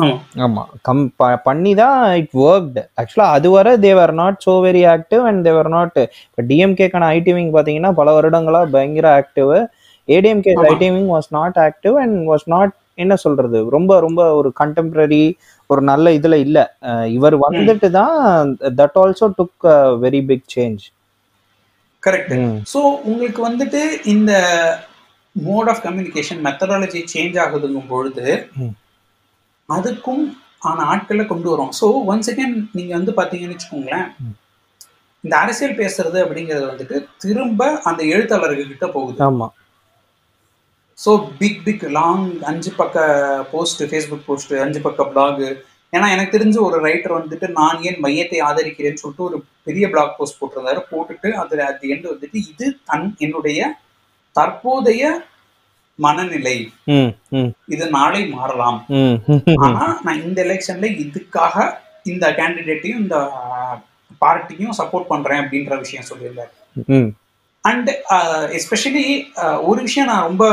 [SPEAKER 1] ஆமா.
[SPEAKER 2] ஆமா. கம் பண்ணி தான் இட் ஒர்க்டு ஆக்சுவலாக அது வரை they were not so very active and they were not இப்போ டிஎம்கேக்கான ஐடி விங் பார்த்தீங்கன்னா பல வருடங்களா பயங்கர active ADMK. IT wing was not active and was not என்ன சொல்றது ரொம்ப ரொம்ப ஒரு கண்டெம்பரரி ஒரு நல்ல இதுல இல்ல. இவர் வந்துட்டு தான் that also took very big change
[SPEAKER 1] correct so உங்களுக்கு வந்துட்டு இந்த mode of communication methodology change ஆகுதுங்கும் பொழுது. அதுக்கும் ஆன ஆட்களை கொண்டு வரும். ஸோ ஒன் செகண்ட் நீங்க வந்து பாத்தீங்கன்னு வச்சுக்கோங்களேன் இந்த அரசியல் பேசுறது அப்படிங்கிறது வந்துட்டு திரும்ப அந்த எழுத்தாளர்கள் கிட்ட போகுது.
[SPEAKER 2] ஆமா.
[SPEAKER 1] ஸோ பிக் பிக் லாங் அஞ்சு பக்க போஸ்ட் ஃபேஸ்புக் போஸ்ட் அஞ்சு பக்க பிளாக் ஏன்னா எனக்கு தெரிஞ்ச ஒரு ரைட்டர் வந்துட்டு நான் ஏன் மையத்தை ஆதரிக்கிறேன்னு சொல்லிட்டு ஒரு பெரிய பிளாக் போஸ்ட் போட்டிருந்தாரு. போட்டுட்டு அதுல அட் எண்ட் வந்துட்டு இது தன் என்னுடைய தற்போதைய மனநிலை. இது நாளை மாறலாம். ஆனா நான் இந்த எலெக்ஷன்ல இதுக்காக இந்த கேண்டிடேட்டையும் இந்த பார்ட்டியும் சப்போர்ட் பண்றேன் அப்படின்ற விஷயம் சொல்லியிருந்தாரு. அண்ட் எஸ்பெஷலி ஒரு விஷயம் நான் ரொம்ப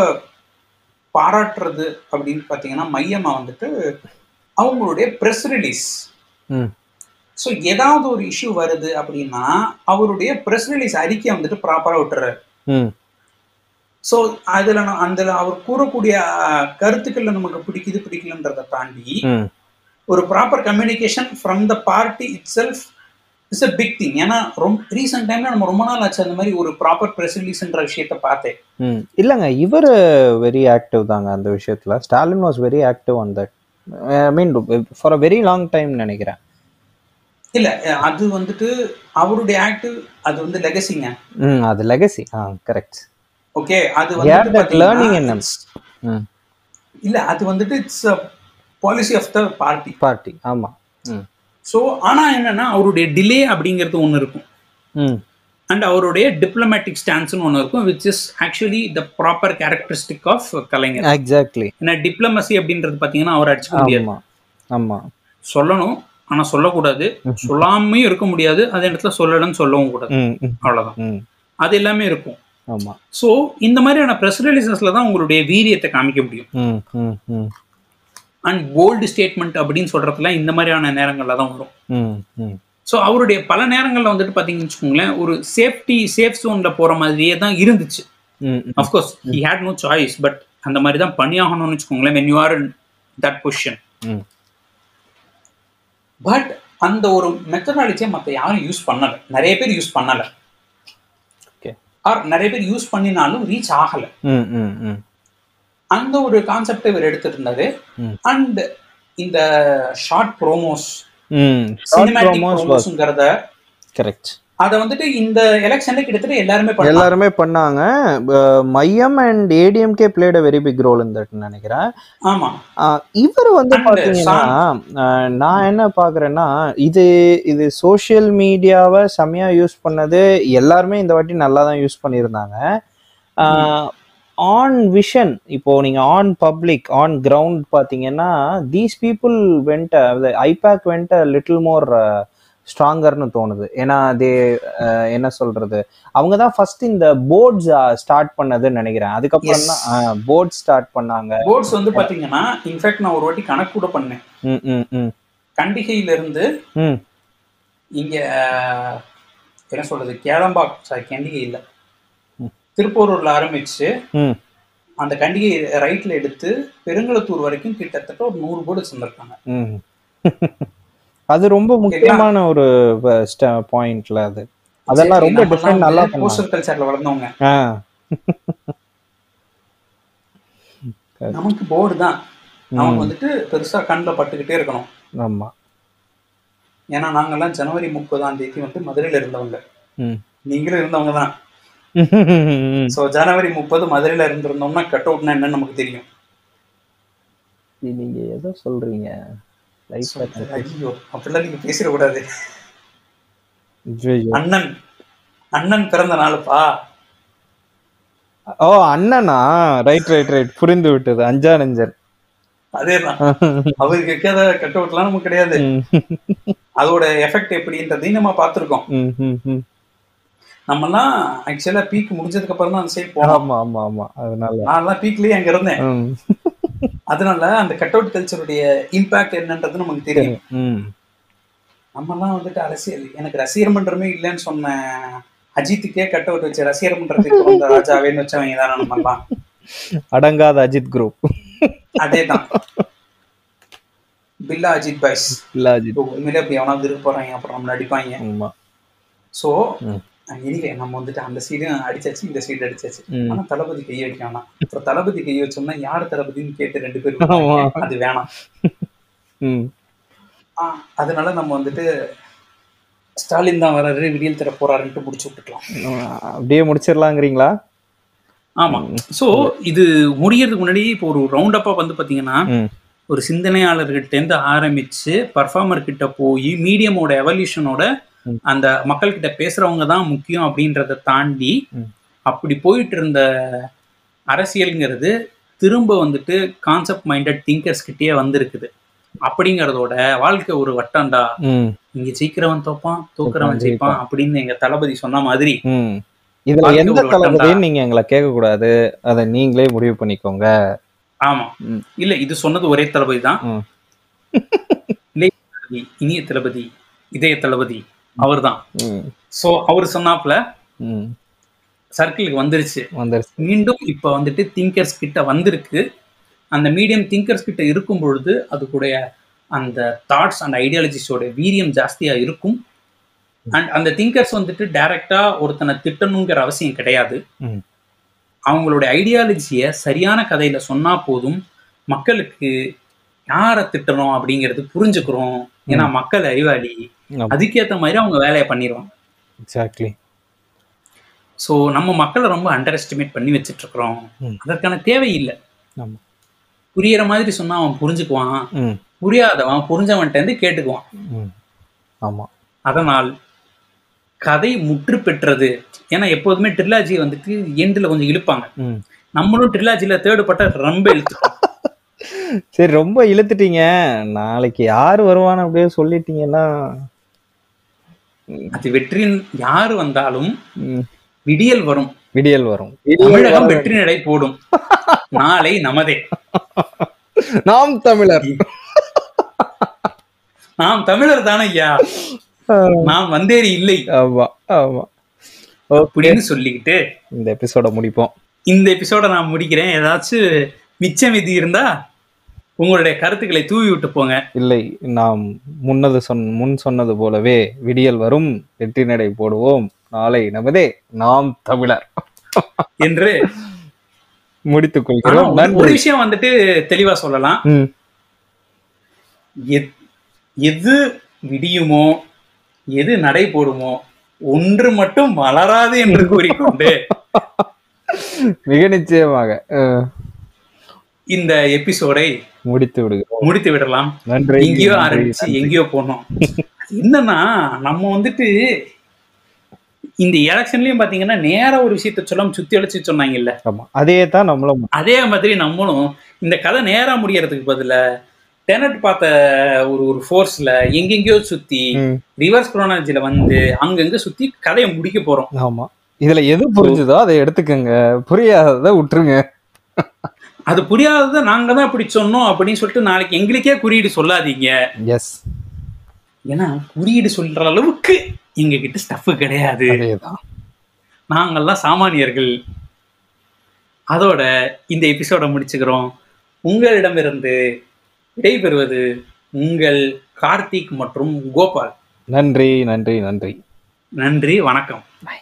[SPEAKER 1] பாராட்டுறது அப்படின்னு பார்த்தீங்கன்னா மையமா வந்துட்டு அவங்களுடைய ப்ரெஸ் ரிலீஸ் ஸோ ஏதாவது ஒரு இஷ்யூ வருது அப்படின்னா அவருடைய ப்ரெஸ் ரிலீஸ் அறிக்கை வந்துட்டு ப்ராப்பராக விட்டுறாரு. ஸோ அதில் அதில் அவர் கூறக்கூடிய கருத்துக்கள்ல நமக்கு பிடிக்குது பிடிக்கலன்றதை தாண்டி ஒரு proper communication from the party itself it's a big thing ஏன்னா ரொம்ப ரீசெண்ட் டைம்ல நம்ம ரொம்ப நாள் ஆச்சு அந்த மாதிரி ஒரு ப்ராப்பர் ப்ரெஸ் ரிலீஸ்ன்ற விஷயத்த பார்த்தேன்
[SPEAKER 2] இல்லைங்க இவர் வெரி ஆக்டிவ் தாங்க அந்த விஷயத்துல. Stalin was very active on that I mean for a very long time நினைக்கிறேன்.
[SPEAKER 1] இல்ல அது வந்துட்டு அவருடைய ஆக்டிவ் அது வந்து லெகசிங்க
[SPEAKER 2] அது லெகசி ஆ கரெக்ட்
[SPEAKER 1] ஓகே அது வந்து. பாத்தீங்கன்னா,
[SPEAKER 2] ம்
[SPEAKER 1] இல்ல அது வந்துட்டு it's policy of the party
[SPEAKER 2] party ஆமா. ம்
[SPEAKER 1] ஸோ ஆனா என்னன்னா அவருடைய டிலே அப்படிங்கிறது ஒன்று இருக்கும். அண்ட் அவருடைய டிப்ளமேட்டிக் ஸ்டான்ஸ்னு ஒன்று இருக்கும் which is actually the proper characteristic of Kalaignar.
[SPEAKER 2] Exactly
[SPEAKER 1] ஏன்னா டிப்ளமசி அப்படின்றது பார்த்தீங்கன்னா அவர் அடிச்சுக்க முடியாது.
[SPEAKER 2] ஆமா. ஆமா
[SPEAKER 1] சொல்லணும் ஆனா சொல்லக்கூடாது. சொல்லாமையும் இருக்க முடியாது. அதே இடத்துல சொல்லலன்னு சொல்லவும் கூடாது.
[SPEAKER 2] ம்.
[SPEAKER 1] அது எல்லாமே இருக்கும்.
[SPEAKER 2] ஆமா.
[SPEAKER 1] ஸோ இந்த மாதிரியான ப்ரெஸ் ரிலீசஸ்ல தான் உங்களுடைய வீரியத்தை காமிக்க முடியும். அண்ட் போல்டு ஸ்டேட்மெண்ட் அப்படின்னு சொல்றதுலாம் இந்த மாதிரியான நேரங்கள்ல தான் வரும். ஸோ அவருடைய பல நேரங்கள்ல வந்துட்டு பார்த்தீங்கன்னு வச்சுக்கோங்களேன் ஒரு சேஃப்டி சேஃப் ஜோன்ல போற மாதிரியே தான் இருந்துச்சு. Of course he had no choice but அந்த மாதிரி தான் பண்ணியாகணும்னு வச்சுக்கோங்களேன் when you are in that position but அந்த ஒரு மெத்தடாலஜியை மற்ற யாரும் யூஸ் பண்ணல. நிறைய பேர் யூஸ் பண்ணல. ஆர் நிறைய பேர் யூஸ் பண்ணினாலும் ரீச் ஆகல. அந்த ஒரு கான்செப்டை இவர் எடுத்துட்டு இருந்தாரு. அண்ட் இந்த ஷார்ட் ப்ரோமோஸ் சினிமேட்டிக் ப்ரோமோஸ்ங்கிறத
[SPEAKER 2] கரெக்ட்
[SPEAKER 1] அதை வந்துட்டு இந்த எலெக்ஷன்ல கிட்டத்தட்ட எல்லாருமே பண்ணாங்க.
[SPEAKER 2] எல்லாருமே பண்ணாங்க. Maiam and ADMK played a very big role இந்த நினைக்கிறேன்.
[SPEAKER 1] ஆமா.
[SPEAKER 2] இவர் வந்து பாத்தீங்கன்னா நான் என்ன பாக்குறேன்னா இது இது சோஷியல் மீடியாவை செம்மையா யூஸ் பண்ணது எல்லாருமே இந்த வாட்டி நல்லா தான் யூஸ் பண்ணியிருந்தாங்க. ஆன் விஷன் இப்போ நீங்க ஆன் பப்ளிக் ஆன் கிரவுண்ட் பாத்தீங்கன்னா these people went IPAC went little more ஸ்ட்ராங்கர்னு தோணுது. ஏன்னா அது என்ன சொல்றது? அவங்க தான் ஃபர்ஸ்ட் இந்த போர்ட்ஸ் ஸ்டார்ட் பண்ணதுன்னு நினைக்கிறேன். அதுக்கப்புறம். தான் போர்ட் ஸ்டார்ட் பண்ணாங்க.
[SPEAKER 1] போர்ட்ஸ் வந்து பாத்தீங்கன்னா இன்ஃபேக்ட் நான் ஒரு வாட்டி கணக்கு கூட பண்ணேன். கண்டிகையில இருந்து
[SPEAKER 2] ம்.
[SPEAKER 1] இங்க என்ன சொல்றது? கேளம்பாக் சாரி கண்டிகை இல்ல. திருப்பூரூர்ல ஆரம்பிச்சு
[SPEAKER 2] ம்.
[SPEAKER 1] அந்த கண்டிகை ரைட்ல எடுத்து பெருங்களத்தூர் வரைக்கும் கிட்டத்தட்ட ஒரு நூறு போர்டு வச்சிருந்திருக்காங்க.
[SPEAKER 2] ம். அது ரொம்ப முக்கியமான ஒரு பாயிண்ட்ல அது. அதெல்லாம் ரொம்ப டிஃபரெண்ட் நல்லா
[SPEAKER 1] போஸ்டர் கல்ச்சர்ல வளர்ந்தவங்க. நமக்கு போர்டு தான். நமக்கு வந்துட்டு பெருசா கண்ணில் பட்டுக்கிட்டே இருக்கணும்.
[SPEAKER 2] ஆமா.
[SPEAKER 1] ஏன்னா நாங்கெல்லாம் ஜனவரி முப்பதாம் தேதி வந்து மதுரையில இருந்தவங்க. நீங்களும் இருந்தவங்க தான். ஸோ ஜனவரி முப்பது மதுரையில இருந்திருந்தோம்னா கட் அவுட்னா என்னன்னு நமக்கு தெரியும்.
[SPEAKER 2] நீங்க எதோ சொல்றீங்க. லைஃப்ல
[SPEAKER 1] ஐயோ அப்படிலாம் நீங்க பேசிடக்கூடாது.
[SPEAKER 2] ஐயோ.
[SPEAKER 1] அண்ணன் அண்ணன் பிறந்த நாளுப்பா.
[SPEAKER 2] ஓ அண்ணனா? ரைட் ரைட் ரைட் புரிந்து விட்டது. அஞ்சா நெஞ்சன்
[SPEAKER 1] அதேதான். அவருக்கு வைக்காத கட் அவுட்லாம் நமக்கு கிடையாது. அதோட எஃபெக்ட் எப்படின்றதையும் நம்ம பார்த்துருக்கோம். நம்மலாம் ஆக்சுவலா பீக் முடிஞ்சதுக்கு அப்புறம் தான் அந்த சைடு போனோம்.
[SPEAKER 2] ஆமா ஆமா ஆமா. அதனால.
[SPEAKER 1] நான் பீக்லயே அங்க இருந்தேன். அதனால அந்த கட் அவுட் கல்ச்சருடைய இம்பாக்ட் என்னன்றது நமக்கு தெரியும். நம்மலாம் வந்துட்டு அரசியல் எனக்கு ரசிகர் மன்றமே இல்லைன்னு சொன்ன அஜித்துக்கே கட் அவுட் வச்சு ரசிகர் மன்றத்துக்கு வந்த ராஜாவேன்னு வச்சவங்க தானே நம்மலாம்
[SPEAKER 2] அடங்காத அஜித் குரூப்
[SPEAKER 1] அதேதான். பில்லா அஜித் பாய்ஸ்
[SPEAKER 2] இல்ல அஜித்.
[SPEAKER 1] உண்மையிலே அப்படி எவனாவது இருக்க போறாங்க அப்புறம் நம்ம நடிப்பாங்க
[SPEAKER 2] ஆமா. ம்.
[SPEAKER 1] எனிவே நம்ம வந்துட்டு அந்த சைடும் அடிச்சாச்சு இந்த சைடு அடிச்சாச்சு. ஆனா தளபதி கையை வைக்க வேணாம் அப்புறம் தளபதி கையை வச்சோம்னா யார் தளபதின்னு கேட்டு ரெண்டு பேர்
[SPEAKER 2] ஆமா.
[SPEAKER 1] வருவாங்க. அது வேணாம் அதனால நம்ம வந்துட்டு ஸ்டாலின் தான் வராரு விடியல் தர போறாருன்ட்டு முடிச்சு விட்டுக்கலாம்
[SPEAKER 2] அப்படியே முடிச்சிடலாங்கிறீங்களா
[SPEAKER 1] ஆமா சோ இது முடியறதுக்கு முன்னாடி இப்போ ஒரு ரவுண்ட் அப்பா வந்து பாத்தீங்கன்னா. ஒரு சிந்தனையாளர்கிட்ட இருந்து ஆரம்பிச்சு பர்ஃபார்மர் கிட்ட போய் மீடியமோட எவல்யூஷனோட. அந்த மக்கள் கிட்ட பேசுறவங்க தான் முக்கியம் அப்படின்றத தாண்டி. அப்படி போயிட்டு இருந்த அரசியல்ங்கிறது திரும்ப வந்துட்டு கான்செப்ட் மைண்டட் திங்கர்ஸ் கிட்டயே வந்திருக்குது அப்படிங்கறதோட வாழ்க்கை ஒரு வட்டம்டா. இங்க ஜெயிக்கிறவன் தோப்பான் தோக்குறவன்
[SPEAKER 2] ஜெயிப்பான்.
[SPEAKER 1] அப்படின்னு எங்க தளபதி சொன்ன மாதிரி.
[SPEAKER 2] இதுல எந்த. தளபதின்னு நீங்க எங்களை கேட்க கூடாது அதை நீங்களே முடிவு பண்ணிக்கோங்க
[SPEAKER 1] ஆமா. இல்ல இது சொன்னது ஒரே தளபதி தான்
[SPEAKER 2] ம்.
[SPEAKER 1] இளைய தளபதி, இனிய தளபதி இதய தளபதி அவர்தான்.
[SPEAKER 2] ம்.
[SPEAKER 1] சோ அவர் சொன்னாப்ல. சர்க்கிளுக்கு வந்துருச்சு. மீண்டும் இப்ப வந்துட்டு திங்கர்ஸ் கிட்ட வந்திருக்கு. அந்த மீடியம் திங்கர்ஸ் கிட்ட இருக்கும் பொழுது அதுக்குடைய அந்த தாட்ஸ் அண்ட் ஐடியாலஜிஸோட வீரியம் ஜாஸ்தியா இருக்கும். அண்ட் அந்த திங்கர்ஸ் வந்துட்டு டைரக்டா ஒருத்தனை திட்டணுங்கிற அவசியம் கிடையாது.
[SPEAKER 2] ம்.
[SPEAKER 1] அவங்களோட ஐடியாலஜியை சரியான கதையில சொன்னா போதும் மக்களுக்கு யாரை திட்டணும் அப்படிங்கிறது புரிஞ்சுக்கிறோம். ஏன்னா மக்கள் அறிவாளி.
[SPEAKER 2] ஆமா.
[SPEAKER 1] அதுக்கேத்த மாதிரி அவங்க வேலையை பண்ணிடுவாங்க
[SPEAKER 2] எக்ஸாக்ட்லி
[SPEAKER 1] ஸோ நம்ம மக்களை ரொம்ப அண்டர் எஸ்டிமேட் பண்ணி வச்சுட்டு இருக்கிறோம். அதற்கான தேவை இல்லை புரியிற மாதிரி சொன்னா அவன் புரிஞ்சுக்குவான். புரியாதவன் புரிஞ்சவன்ட்ட இருந்து கேட்டுக்குவான்.
[SPEAKER 2] ஆமா.
[SPEAKER 1] அதனால் கதை முற்று பெற்றது. ஏன்னா எப்போதுமே ட்ரிலாஜி வந்துட்டு எண்டில் கொஞ்சம் இழுப்பாங்க. நம்மளும் ட்ரிலாஜியில் தேர்டு பட்ட ரொம்ப இழுத்துட்டோம்
[SPEAKER 2] சரி ரொம்ப இழுத்துட்டீங்க. நாளைக்கு யார் வருவான்னு அப்படியே சொல்லிட்டீங்கன்னா.
[SPEAKER 1] அது வெற்றியின் யாரு வந்தாலும் விடியல் வரும்.
[SPEAKER 2] விடியல் வரும்.
[SPEAKER 1] தமிழகம் வெற்றி நடை போடும். நாளை நமதே.
[SPEAKER 2] நாம் தமிழர்.
[SPEAKER 1] நாம் தமிழர் தானே ஐயா. நாம் வந்தேறி இல்லை.
[SPEAKER 2] ஆமா ஆமா.
[SPEAKER 1] அப்படின்னு சொல்லிக்கிட்டு
[SPEAKER 2] இந்த எபிசோட முடிப்போம்.
[SPEAKER 1] இந்த எபிசோட நான் முடிக்கிறேன். ஏதாச்சும் மிச்சம் விதி இருந்தா உங்களுடைய கருத்துக்களை தூவி விட்டு போங்க.
[SPEAKER 2] இல்லை நாம் முன்னது சொன் முன் சொன்னது போலவே விடியல் வரும் வெற்றி நடை போடுவோம். நாளை நமதே நாம் தமிழர்.
[SPEAKER 1] என்று
[SPEAKER 2] முடித்துக் கொள்கிறோம்.
[SPEAKER 1] ஒரு- விஷயம் வந்துட்டு தெளிவா சொல்லலாம். எத்- விடியுமோ எது நடை போடுமோ ஒன்று மட்டும் வளராது என்று கூறிக்கொண்டு
[SPEAKER 2] மிக நிச்சயமாக.
[SPEAKER 1] இந்த எபிசோடை
[SPEAKER 2] முடித்து விடுகிறோம்.
[SPEAKER 1] முடித்து விடலாம். எங்கேயோ ஆரம்பிச்சு. எங்கேயோ போனோம். என்னன்னா நம்ம வந்துட்டு இந்த எலெக்ஷன்லயும் பாத்தீங்கன்னா நேரா ஒரு விஷயத்த சொல்லாம சுத்தி அழைச்சு சொன்னாங்கல்ல.
[SPEAKER 2] அதே தான் நம்மளும்.
[SPEAKER 1] அதே மாதிரி நம்மளும் இந்த கதை நேரா முடியறதுக்கு பதிலா டெனட் பார்த்த ஒரு ஒரு ஃபோர்ஸ்ல எங்கெங்கேயோ சுத்தி ரிவர்ஸ் குரோனாலஜில வந்து அங்கங்க சுத்தி கதையை முடிக்க போறோம்.
[SPEAKER 2] ஆமா. இதுல எது புரிஞ்சுதோ அதை எடுத்துக்கங்க. புரியாததை விட்டுருங்க.
[SPEAKER 1] அது புரியாததை நாங்க தான் இப்படி சொன்னோம் அப்படின்னு சொல்லிட்டு நாளைக்கு எங்களுக்கே குறியீடு சொல்லாதீங்க.
[SPEAKER 2] எஸ்
[SPEAKER 1] ஏன்னா குறியீடு சொல்ற அளவுக்கு எங்க கிட்ட ஸ்டஃப் கிடையாது நாங்கள்லாம் சாமானியர்கள். அதோட இந்த எபிசோட முடிச்சுக்கிறோம். உங்களிடமிருந்து விடைபெறுவது உங்கள் கார்த்திக் மற்றும் கோபால்.
[SPEAKER 2] நன்றி நன்றி நன்றி.
[SPEAKER 1] நன்றி வணக்கம்.
[SPEAKER 2] Bye.